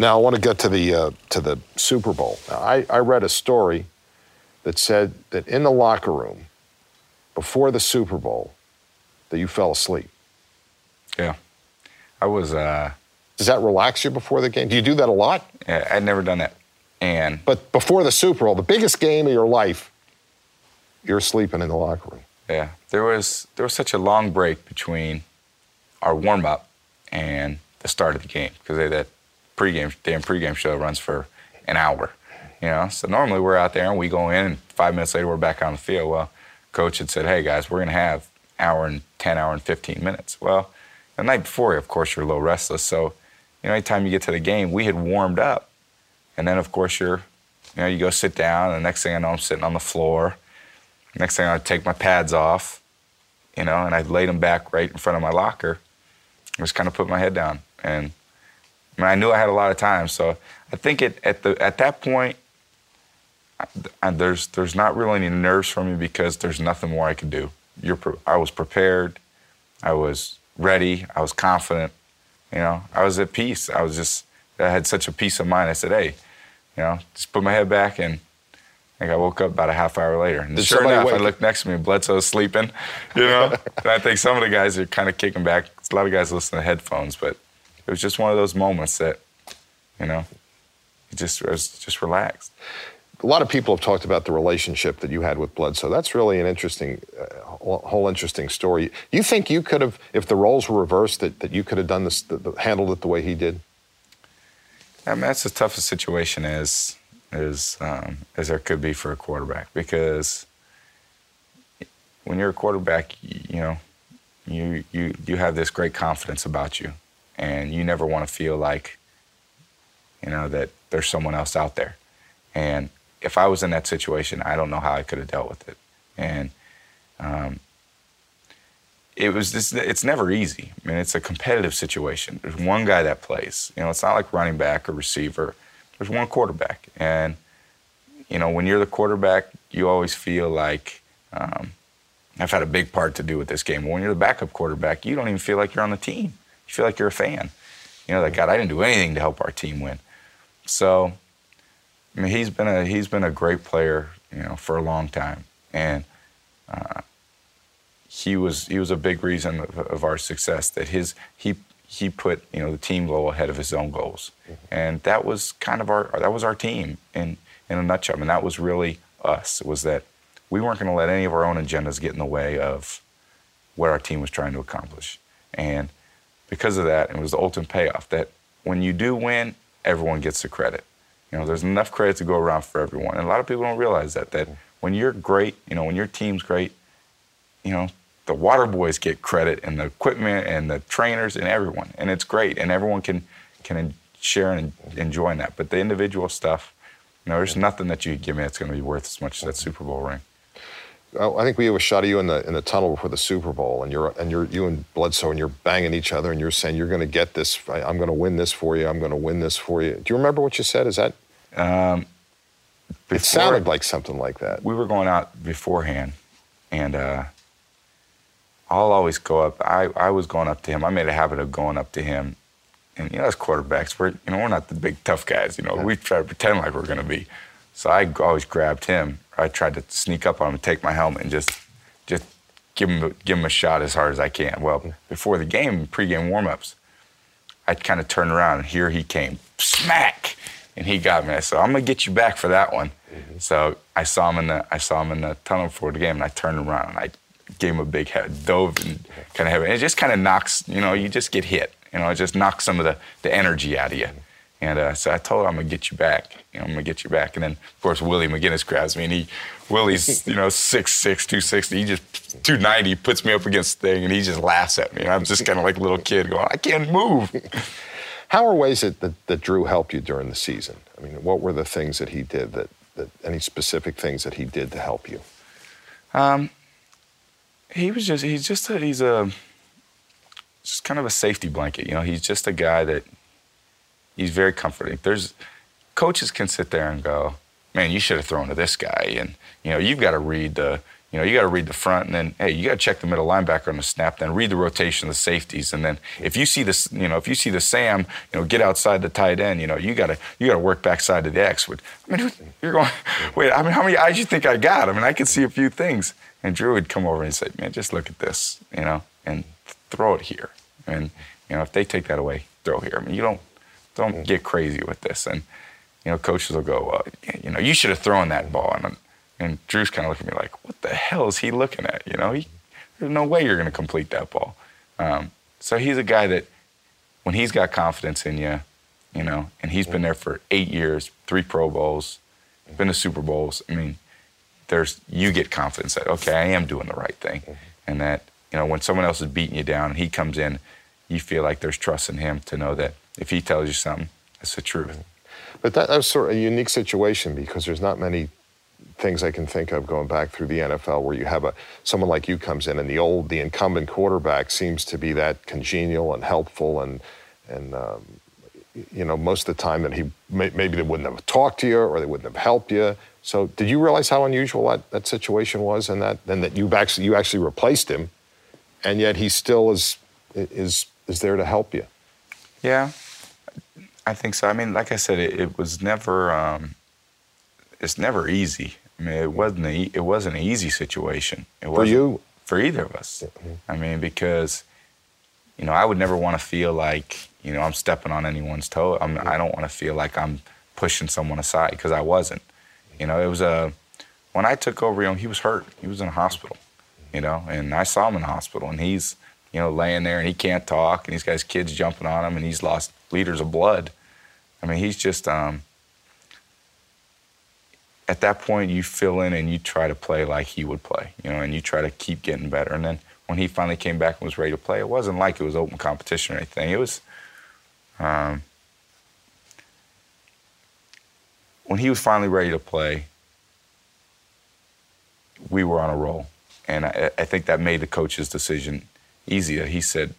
C: Now I want to get to the uh, to the Super Bowl. Now, I, I read a story that said that in the locker room before the Super Bowl that you fell asleep.
D: Yeah. I was, uh,
C: Does that relax you before the game? Do you do that a lot?
D: yeah, I'd never done that. And
C: But before the Super Bowl, the biggest game of your life, you're sleeping in the locker room.
D: Yeah, there was there was such a long break between our warm up and the start of the game because that pregame damn pregame show runs for an hour, you know. So normally we're out there and we go in, and five minutes later we're back on the field. Well, coach had said, "Hey guys, we're gonna have hour and ten hour and fifteen minutes." Well, the night before, of course, you're a little restless. So, you know, anytime you get to the game, we had warmed up, and then of course you're, you know, you go sit down, and the next thing I know, I'm sitting on the floor. Next thing I'd take my pads off, you know, and I laid them back right in front of my locker. I just kind of put my head down, and I, mean, I knew I had a lot of time. So I think it, at the at that point, I, I- there's there's not really any nerves for me because there's nothing more I could do. You're, I was prepared, I was ready, I was confident. You know, I was at peace. I was just I had such a peace of mind. I said, hey, you know, just put my head back and. I think I woke up about a half hour later. And
C: Did
D: sure enough, I looked next to me, and Bledsoe's sleeping, you know? <laughs> and I think some of the guys are kind of kicking back. A lot of guys listen to headphones, but it was just one of those moments that, you know, it just, I was just relaxed.
C: a lot of people have talked about the relationship that you had with Bledsoe. That's really an interesting, uh, whole interesting story. You think you could have, if the roles were reversed, that, that you could have done this, the, the, handled it the way he did?
D: I mean, that's as tough a situation as as um, as there could be for a quarterback because when you're a quarterback, you, you know, you you you have this great confidence about you, and you never want to feel like, you know, that there's someone else out there, and if I was in that situation, I don't know how I could have dealt with it. And um, it was it's never easy. I mean, it's a competitive situation. There's one guy that plays. You know, it's not like running back or receiver. There's one quarterback. And, you know, when you're the quarterback, you always feel like, um, I've had a big part to do with this game. When you're the backup quarterback, you don't even feel like you're on the team. You feel like you're a fan. You know, like, God, I didn't do anything to help our team win. So I mean, he's been a he's been a great player, you know, for a long time, and uh, he was he was a big reason of, of, our success. That his he he put you know the team goal ahead of his own goals, mm-hmm. and that was kind of our that was our team in in a nutshell. I mean, that was really us. It was that we weren't going to let any of our own agendas get in the way of what our team was trying to accomplish, and because of that, it was the ultimate payoff. That when you do win, everyone gets the credit you know, there's enough credit to go around for everyone. And a lot of people don't realize that, that when you're great, you know, when your team's great, you know, the water boys get credit and the equipment and the trainers and everyone. And it's great. And everyone can, can share and enjoy in that. But the individual stuff, you know, there's nothing that you can give me that's going to be worth as much as that Super Bowl ring.
C: I think we have a shot of you in the in the tunnel before the Super Bowl, and you're and you're you and Bledsoe, and you're banging each other, and you're saying you're going to get this. I, am going to win this for you. I'm going to win this for you. Do you remember what you said? Is that? Um, before, it sounded like something like that.
D: We were going out beforehand, and uh, I'll always go up. I I was going up to him. I made a habit of going up to him, and you know, as quarterbacks, we're you know we're not the big tough guys. You know, yeah. we try to pretend like we're going to be. So I always grabbed him. I tried to sneak up on him and take my helmet and just just give him give him a shot as hard as I can. Well, before the game, pregame warmups, I kind of turned around and here he came, smack, and he got me. I said, "I'm gonna get you back for that one." Mm-hmm. So I saw him in the I saw him in the tunnel before the game, and I turned around and I gave him a big head, dove and kind of heavy. And it just kind of knocks, you know, you just get hit. You know, it just knocks some of the, the energy out of you. And uh, so I told him, I'm gonna get you back. You know, I'm gonna get you back. And then, of course, Willie McGinest grabs me, and he, Willie's, you know, 6'6", 260. He just 290 puts me up against the thing, and he just laughs at me. And I'm just kind of like a little kid going, I can't move. <laughs>
C: How are ways that, that, that Drew helped you during the season? I mean, what were the things that he did that, that any specific things that he did to help you? Um,
D: he was just he's just a, he's a just kind of a safety blanket. You know, he's just a guy that he's very comforting. There's coaches can sit there and go, man, you should have thrown to this guy, and you know you've got to read the you know you got to read the front, and then hey, you got to check the middle linebacker on the snap, then read the rotation of the safeties, and then if you see this, you know if you see the Sam, you know get outside the tight end, you know you got to you got to work backside to the X. With I mean you're going, <laughs> wait, I mean how many eyes you think I got? I mean I can see a few things, and Drew would come over and say, man, just look at this, you know, and throw it here, and you know if they take that away, throw here. I mean you don't don't mm. get crazy with this. And, you know, coaches will go, well, you know, you should have thrown that ball. And, and Drew's kind of looking at me like, what the hell is he looking at? You know, he, there's no way you're going to complete that ball. Um, so he's a guy that when he's got confidence in you, you know, and he's been there for eight years, three Pro Bowls, been to Super Bowls. I mean, there's you get confidence that okay, I am doing the right thing, and that you know when someone else is beating you down and he comes in, you feel like there's trust in him to know that if he tells you something, it's the truth.
C: But that, that was sort of a unique situation because there's not many things I can think of going back through the NFL where you have a someone like you comes in and the old the incumbent quarterback seems to be that congenial and helpful and and um, you know most of the time that he may, maybe they wouldn't have talked to you or they wouldn't have helped you. So did you realize how unusual that, that situation was and that and that you actually you actually replaced him and yet he still is is is there to help you?
D: Yeah, I think so. I mean, like I said, it, it was never. Um, it's never easy. I mean, it wasn't a, it wasn't an easy situation. It
C: for you,
D: for either of us. Mm-hmm. I mean, because you know, I would never want to feel like you know I'm stepping on anyone's toe. I'm, mm-hmm. I don't want to feel like I'm pushing someone aside because I wasn't. You know, it was a when I took over, know, he was hurt. He was in a hospital, you know, and I saw him in the hospital, and he's you know laying there and he can't talk, and he's got his kids jumping on him, and he's lost liters of blood. I mean, he's just um, at that point you fill in and you try to play like he would play, you know, and you try to keep getting better. And then when he finally came back and was ready to play, it wasn't like it was open competition or anything. It was um, when he was finally ready to play, we were on a roll. And I, I think that made the coach's decision easier. He said,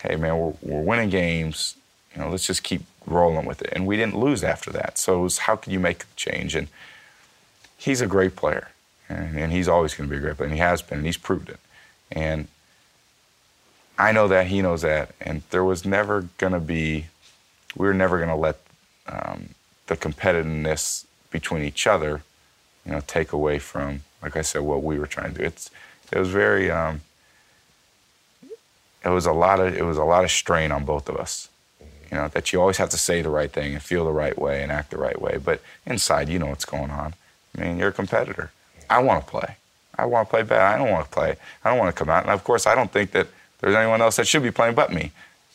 D: hey, man, we're, we're winning games. You know, let's just keep rolling with it. And we didn't lose after that. So it was, how can you make the change? And he's a great player. And, and he's always going to be a great player. And he has been, and he's proved it. And I know that, he knows that. And there was never going to be, we were never going to let um, the competitiveness between each other, you know, take away from, like I said, what we were trying to do. It's, it was very, um, it was a lot of, it was a lot of strain on both of us. You know, that you always have to say the right thing and feel the right way and act the right way. But inside, you know what's going on. I mean, you're a competitor. I want to play. I want to play bad. I don't want to play. I don't want to come out. And of course, I don't think that there's anyone else that should be playing but me.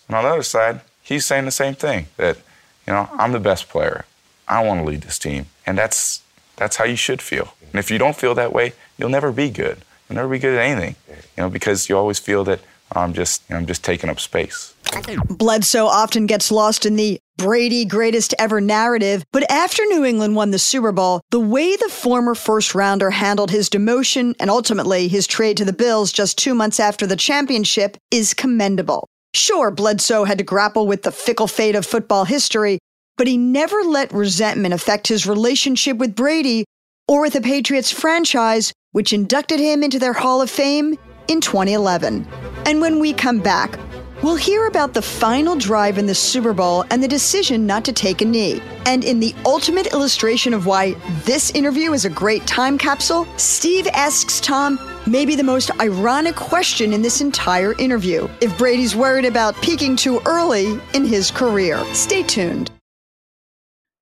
D: And on the other side, he's saying the same thing that, you know, I'm the best player. I want to lead this team. And that's that's how you should feel. And if you don't feel that way, you'll never be good. You'll never be good at anything. You know, because you always feel that oh, I'm just you know, I'm just taking up space.
B: Bledsoe often gets lost in the Brady greatest ever narrative, but after New England won the Super Bowl, the way the former first rounder handled his demotion and ultimately his trade to the Bills just two months after the championship is commendable. Sure, Bledsoe had to grapple with the fickle fate of football history, but he never let resentment affect his relationship with Brady or with the Patriots franchise, which inducted him into their Hall of Fame in 2011. And when we come back, we'll hear about the final drive in the Super Bowl and the decision not to take a knee. And in the ultimate illustration of why this interview is a great time capsule, Steve asks Tom maybe the most ironic question in this entire interview if Brady's worried about peaking too early in his career. Stay tuned.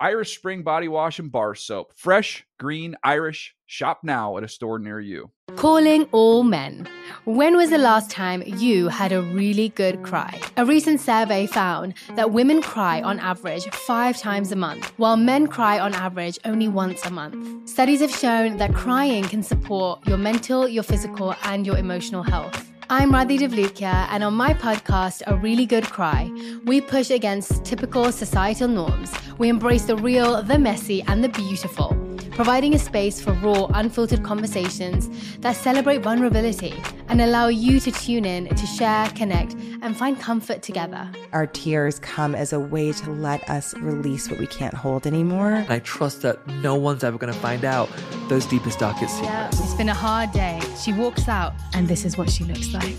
E: Irish Spring Body Wash and Bar Soap. Fresh, green, Irish. Shop now at a store near you.
A: Calling all men. When was the last time you had a really good cry? A recent survey found that women cry on average five times a month, while men cry on average only once a month. Studies have shown that crying can support your mental, your physical, and your emotional health. I'm Radhi Devlukia, and on my podcast, A Really Good Cry, we push against typical societal norms. We embrace the real, the messy, and the beautiful, providing a space for raw, unfiltered conversations that celebrate vulnerability and allow you to tune in to share, connect, and find comfort together.
F: Our tears come as a way to let us release what we can't hold anymore.
G: And I trust that no one's ever going to find out those deepest, darkest secrets.
A: Yeah,
G: secrets.
A: it's been a hard day. She walks out, and this is what she looks like.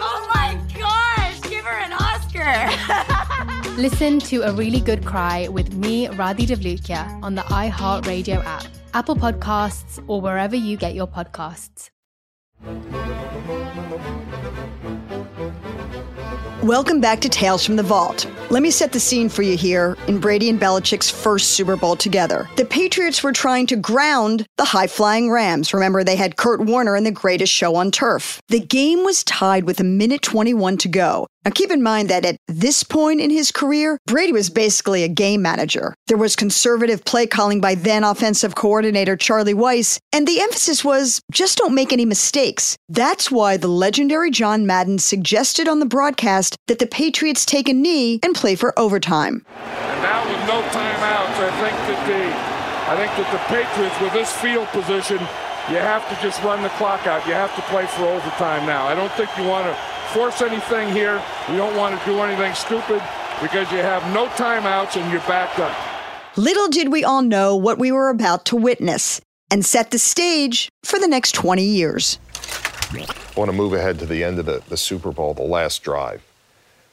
H: Oh my gosh, give her an Oscar. <laughs>
A: Listen to A Really Good Cry with me, Radhi Devlukia, on the iHeartRadio app, Apple Podcasts, or wherever you get your podcasts.
B: Welcome back to Tales from the Vault. Let me set the scene for you here in Brady and Belichick's first Super Bowl together. The Patriots were trying to ground the high flying Rams. Remember, they had Kurt Warner in the greatest show on turf. The game was tied with a minute 21 to go. Now, keep in mind that at this point in his career, Brady was basically a game manager. There was conservative play calling by then offensive coordinator Charlie Weis, and the emphasis was just don't make any mistakes. That's why the legendary John Madden suggested on the broadcast that the Patriots take a knee and play for overtime.
I: And now with no timeouts, I think that the I think that the Patriots with this field position, you have to just run the clock out. You have to play for overtime now. I don't think you want to force anything here. You don't want to do anything stupid because you have no timeouts and you're backed up.
B: Little did we all know what we were about to witness and set the stage for the next 20 years.
C: I want to move ahead to the end of the, the Super Bowl, the last drive,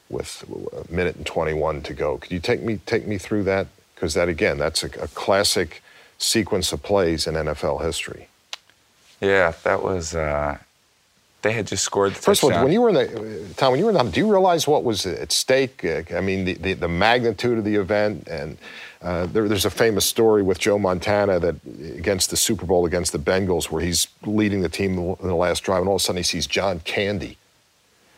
C: with a minute and 21 to go. Could you take me take me through that? Because that again, that's a, a classic sequence of plays in NFL history.
D: Yeah, that was. Uh, they had just scored the
C: First of all, when you were in the Tom, when you were in the, do you realize what was at stake? I mean, the, the, the magnitude of the event, and uh, there, there's a famous story with Joe Montana that against the Super Bowl against the Bengals, where he's leading the team in the last drive, and all of a sudden he sees John Candy,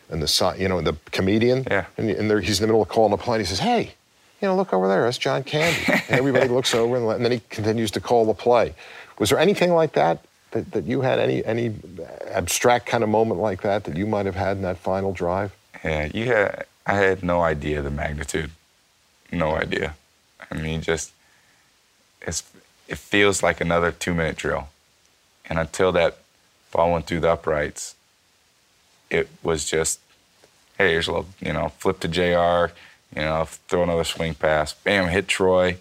C: and the you know the comedian,
D: Yeah.
C: and, and there, he's in the middle of calling a play, and he says, "Hey, you know, look over there, that's John Candy," and everybody <laughs> looks over, and, and then he continues to call the play. Was there anything like that? That, that you had any any abstract kind of moment like that that you might have had in that final drive?
D: Yeah, you had. I had no idea the magnitude. No idea. I mean, just it's. It feels like another two-minute drill, and until that ball went through the uprights, it was just, hey, here's a little, you know, flip to J.R. You know, throw another swing pass, bam, hit Troy.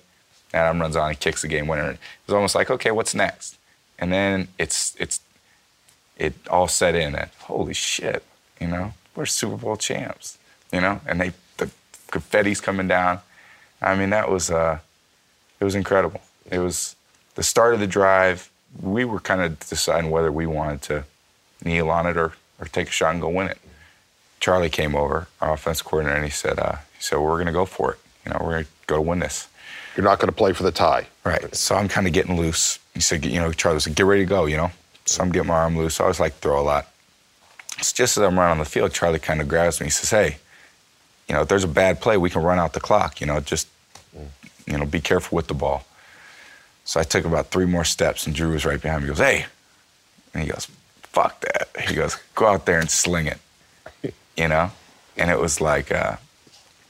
D: Adam runs on and kicks the game winner. It was almost like, okay, what's next? And then it's it's it all set in that holy shit, you know, we're Super Bowl champs, you know, and they the confetti's coming down. I mean, that was uh, it was incredible. It was the start of the drive. We were kind of deciding whether we wanted to kneel on it or or take a shot and go win it. Charlie came over, our offense coordinator, and he said, uh, he said, we're going to go for it. You know, we're going to go to win this.
C: You're not going to play for the tie.
D: Right. So I'm kind of getting loose. He said, you know, Charlie said, get ready to go, you know. So I'm getting my arm loose. I always like to throw a lot. It's just as I'm running on the field, Charlie kind of grabs me. He says, hey, you know, if there's a bad play, we can run out the clock. You know, just, you know, be careful with the ball. So I took about three more steps, and Drew was right behind me. He goes, hey. And he goes, fuck that. He goes, go out there and sling it, <laughs> you know? And it was like, uh,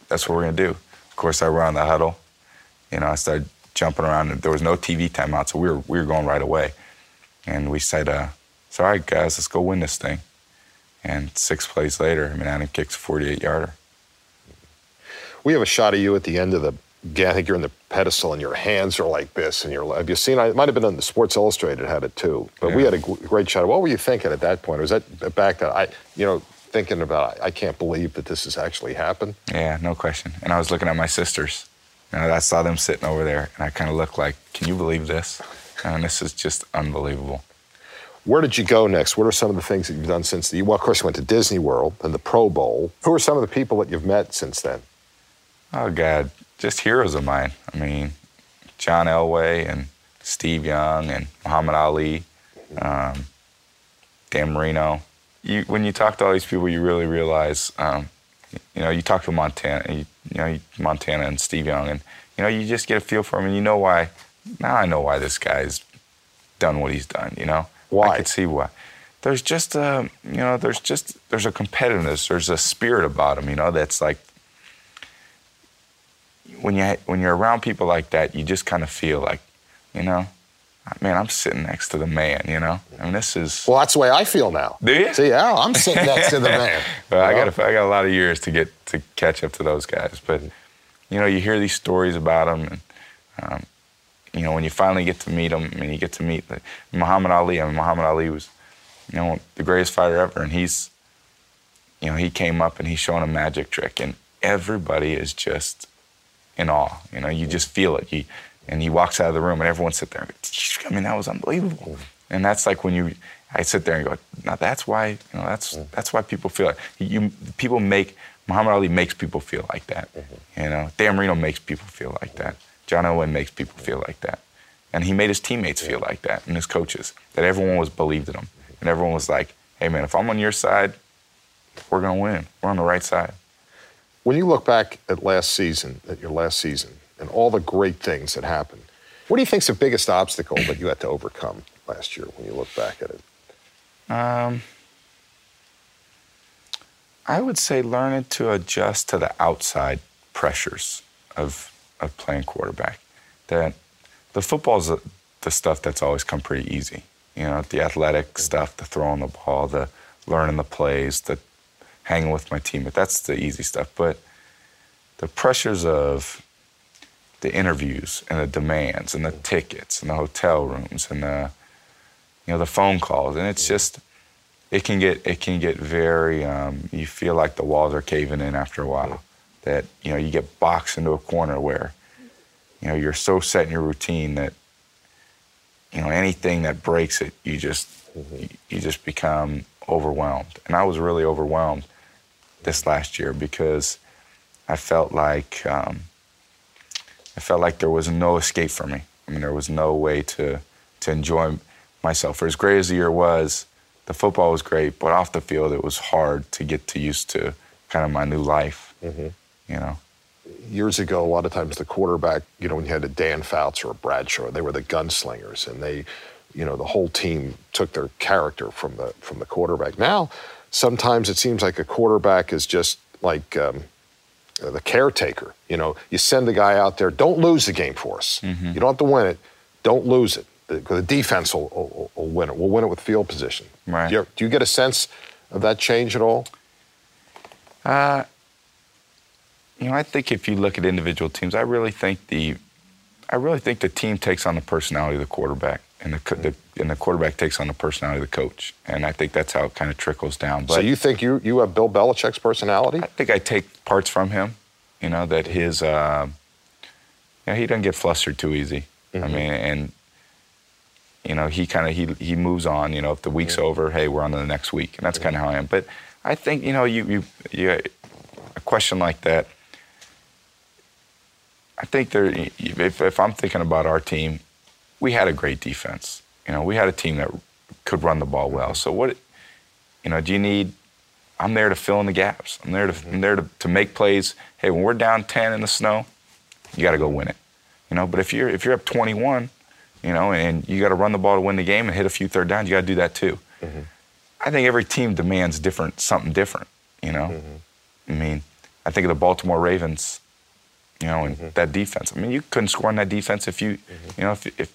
D: that's what we're going to do. Of course, I run the huddle. You know, I started jumping around, and there was no TV timeout, so we were, we were going right away. And we said, uh, it's all right, guys, let's go win this thing. And six plays later, I mean, Adam kicks a 48 yarder.
C: We have a shot of you at the end of the. Yeah, I think you're in the pedestal and your hands are like this, and you're. Have you seen? It might have been on the Sports Illustrated had it too, but we had a great shot. What were you thinking at that point? Was that back that I, you know, thinking about? I can't believe that this has actually happened.
D: Yeah, no question. And I was looking at my sisters. Know, I saw them sitting over there, and I kind of looked like, can you believe this? And this is just unbelievable.
C: Where did you go next? What are some of the things that you've done since the? Well, of course, you went to Disney World and the Pro Bowl. Who are some of the people that you've met since then?
D: Oh God, just heroes of mine. I mean, John Elway and Steve Young and Muhammad Ali, um, Dan Marino. You, when you talk to all these people, you really realize, um, you know, you talk to Montana, you, you know, Montana and Steve Young, and you know, you just get a feel for him, and you know why. Now I know why this guy's done what he's done. You know,
C: Why?
D: I could see why. There's just a, you know, there's just there's a competitiveness, there's a spirit about him. You know, that's like when you when you're around people like that, you just kind of feel like, you know, man, I'm sitting next to the man. You know, I mean, this is.
C: Well, that's the way I feel now.
D: Do you?
C: See, yeah, I'm sitting next to the <laughs> man.
D: Well, I got a, I got a lot of years to get to catch up to those guys, but you know, you hear these stories about them, and um, you know, when you finally get to meet them, and you get to meet the, Muhammad Ali. I mean, Muhammad Ali was, you know, the greatest fighter ever, and he's, you know, he came up and he's showing a magic trick, and everybody is just in awe. You know, you just feel it. He, and he walks out of the room, and everyone sit there. And go, I mean, that was unbelievable. And that's like when you, I sit there and go, now that's why, you know, that's that's why people feel it. You people make Muhammad Ali makes people feel like that. Mm-hmm. You know, Dan Marino makes people feel like that. John Elway makes people feel like that. And he made his teammates feel like that, and his coaches. That everyone was believed in him, mm-hmm. and everyone was like, "Hey, man, if I'm on your side, we're gonna win. We're on the right side."
C: When you look back at last season, at your last season, and all the great things that happened, what do you think's the biggest obstacle that you had to overcome last year when you look back at it?
D: Um, I would say learning to adjust to the outside pressures of of playing quarterback. That the football's the, the stuff that's always come pretty easy. You know, the athletic stuff, the throwing the ball, the learning the plays, the hanging with my teammate. That's the easy stuff. But the pressures of the interviews and the demands and the tickets and the hotel rooms and the you know the phone calls and it's just it can get it can get very. Um, you feel like the walls are caving in after a while. That you know you get boxed into a corner where, you know, you're so set in your routine that, you know, anything that breaks it, you just you, you just become overwhelmed. And I was really overwhelmed this last year because I felt like um, I felt like there was no escape for me. I mean, there was no way to to enjoy myself. For as great as the year was, the football was great, but off the field, it was hard to get to used to kind of my new life.
C: Mm-hmm.
D: You know,
C: years ago, a lot of times the quarterback, you know, when you had a Dan Fouts or a Bradshaw, they were the gunslingers, and they, you know, the whole team took their character from the from the quarterback. Now, sometimes it seems like a quarterback is just like um, the caretaker. You know, you send the guy out there, don't lose the game for us.
D: Mm-hmm.
C: You don't have to win it, don't lose it. The, the defense will, will, will win it. We'll win it with field position.
D: Right.
C: Do you, do you get a sense of that change at all?
D: Uh, you know, I think if you look at individual teams, I really think the, I really think the team takes on the personality of the quarterback, and the, co- the and the quarterback takes on the personality of the coach, and I think that's how it kind of trickles down. But
C: so you think you you have Bill Belichick's personality?
D: I think I take parts from him. You know that his, uh, you know, he doesn't get flustered too easy. I
C: Mhm.
D: mean, and you know, he kind of he he moves on. You know, if the week's over, hey, we're on to the next week, and that's kind of how I am. But I think you know, you you, you a question like that. I think there, if, if I'm thinking about our team, we had a great defense. You know, we had a team that could run the ball well. So what, you know, do you need? I'm there to fill in the gaps. I'm there to mm-hmm. I'm there to, to make plays. Hey, when we're down 10 in the snow, you got to go win it. You know, but if you're if you're up 21, you know, and you got to run the ball to win the game and hit a few third downs, you got to do that too. Mm-hmm. I think every team demands different something different. You know, mm-hmm. I mean, I think of the Baltimore Ravens. You know, and that defense. I mean, you couldn't score on that defense if you, you know, if, if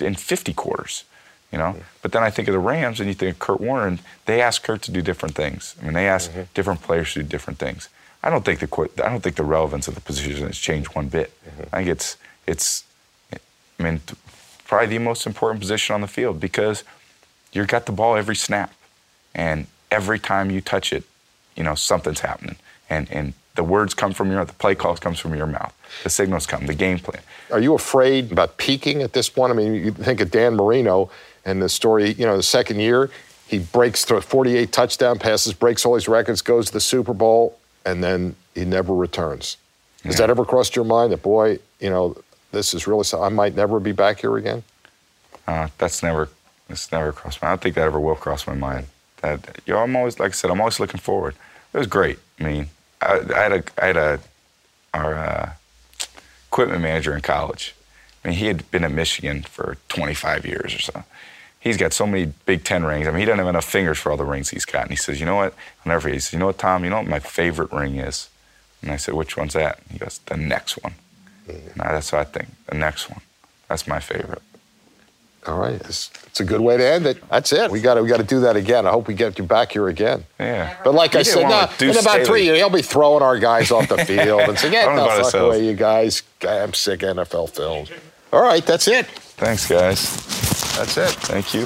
D: in 50 quarters. You know, but then I think of the Rams, and you think of Kurt Warner, and they ask Kurt to do different things. I mean, they ask mm-hmm. different players to do different things. I don't think the I don't think the relevance of the position has changed one bit. Mm-hmm. I think it's it's, I mean, probably the most important position on the field because you've got the ball every snap, and every time you touch it, you know something's happening, and and the words come from your mouth. the play calls comes from your mouth, the signals come, the game plan.
C: Are you afraid about peaking at this point? I mean, you think of Dan Marino and the story, you know, the second year, he breaks through 48 touchdown passes, breaks all his records, goes to the Super Bowl, and then he never returns. Has that ever crossed your mind that, boy, you know, this is really, so- I might never be back here again?
D: Uh, that's never that's never crossed my. I don't think that ever will cross my mind. That you know, I'm always like I said, I'm always looking forward. It was great. I mean, I, I had a I had a our uh, equipment manager in college. I mean, he had been at Michigan for 25 years or so. He's got so many Big Ten rings. I mean, he doesn't have enough fingers for all the rings he's got. And he says, you know what? I'll never forget. He says, you know what, Tom? You know what my favorite ring is? And I said, which one's that? He goes, the next one. And I, that's what I think. The next one. That's my favorite.
C: All right, it's, it's a good way to end it. That's it. We got to we got to do that again. I hope we get you back here again.
D: Yeah.
C: But like
D: You
C: I said,
D: want
C: no,
D: with Deuce
C: in about
D: Staley.
C: three years, he'll be throwing our guys off the <laughs> field and saying, "Get
D: I don't
C: the
D: know about
C: fuck
D: ourselves.
C: away, you guys! I'm sick NFL films." All right, that's it.
D: Thanks, guys.
C: That's it.
D: Thank you.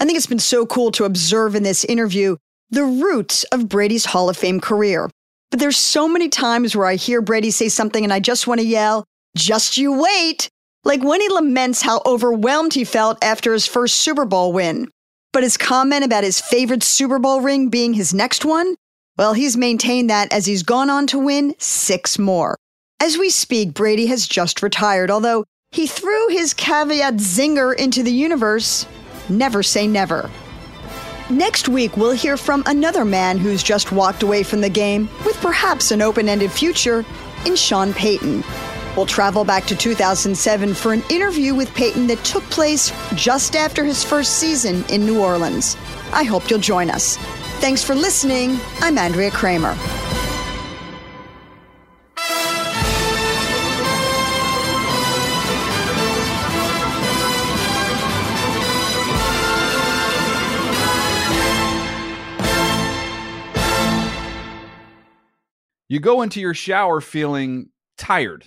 B: I think it's been so cool to observe in this interview the roots of Brady's Hall of Fame career. But there's so many times where I hear Brady say something and I just want to yell, just you wait. Like when he laments how overwhelmed he felt after his first Super Bowl win. But his comment about his favorite Super Bowl ring being his next one? Well, he's maintained that as he's gone on to win six more. As we speak, Brady has just retired, although he threw his caveat zinger into the universe never say never. Next week, we'll hear from another man who's just walked away from the game with perhaps an open ended future in Sean Payton. We'll travel back to 2007 for an interview with Payton that took place just after his first season in New Orleans. I hope you'll join us. Thanks for listening. I'm Andrea Kremer.
E: You go into your shower feeling tired,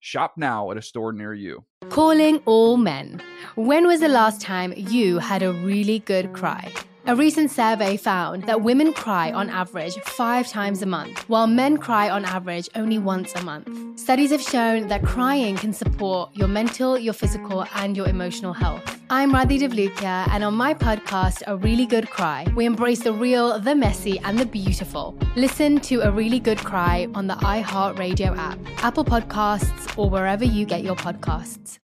E: Shop now at a store near you.
A: Calling all men. When was the last time you had a really good cry? A recent survey found that women cry on average five times a month, while men cry on average only once a month. Studies have shown that crying can support your mental, your physical, and your emotional health. I'm Radhi Devlukia, and on my podcast, A Really Good Cry, we embrace the real, the messy, and the beautiful. Listen to A Really Good Cry on the iHeartRadio app, Apple Podcasts, or wherever you get your podcasts.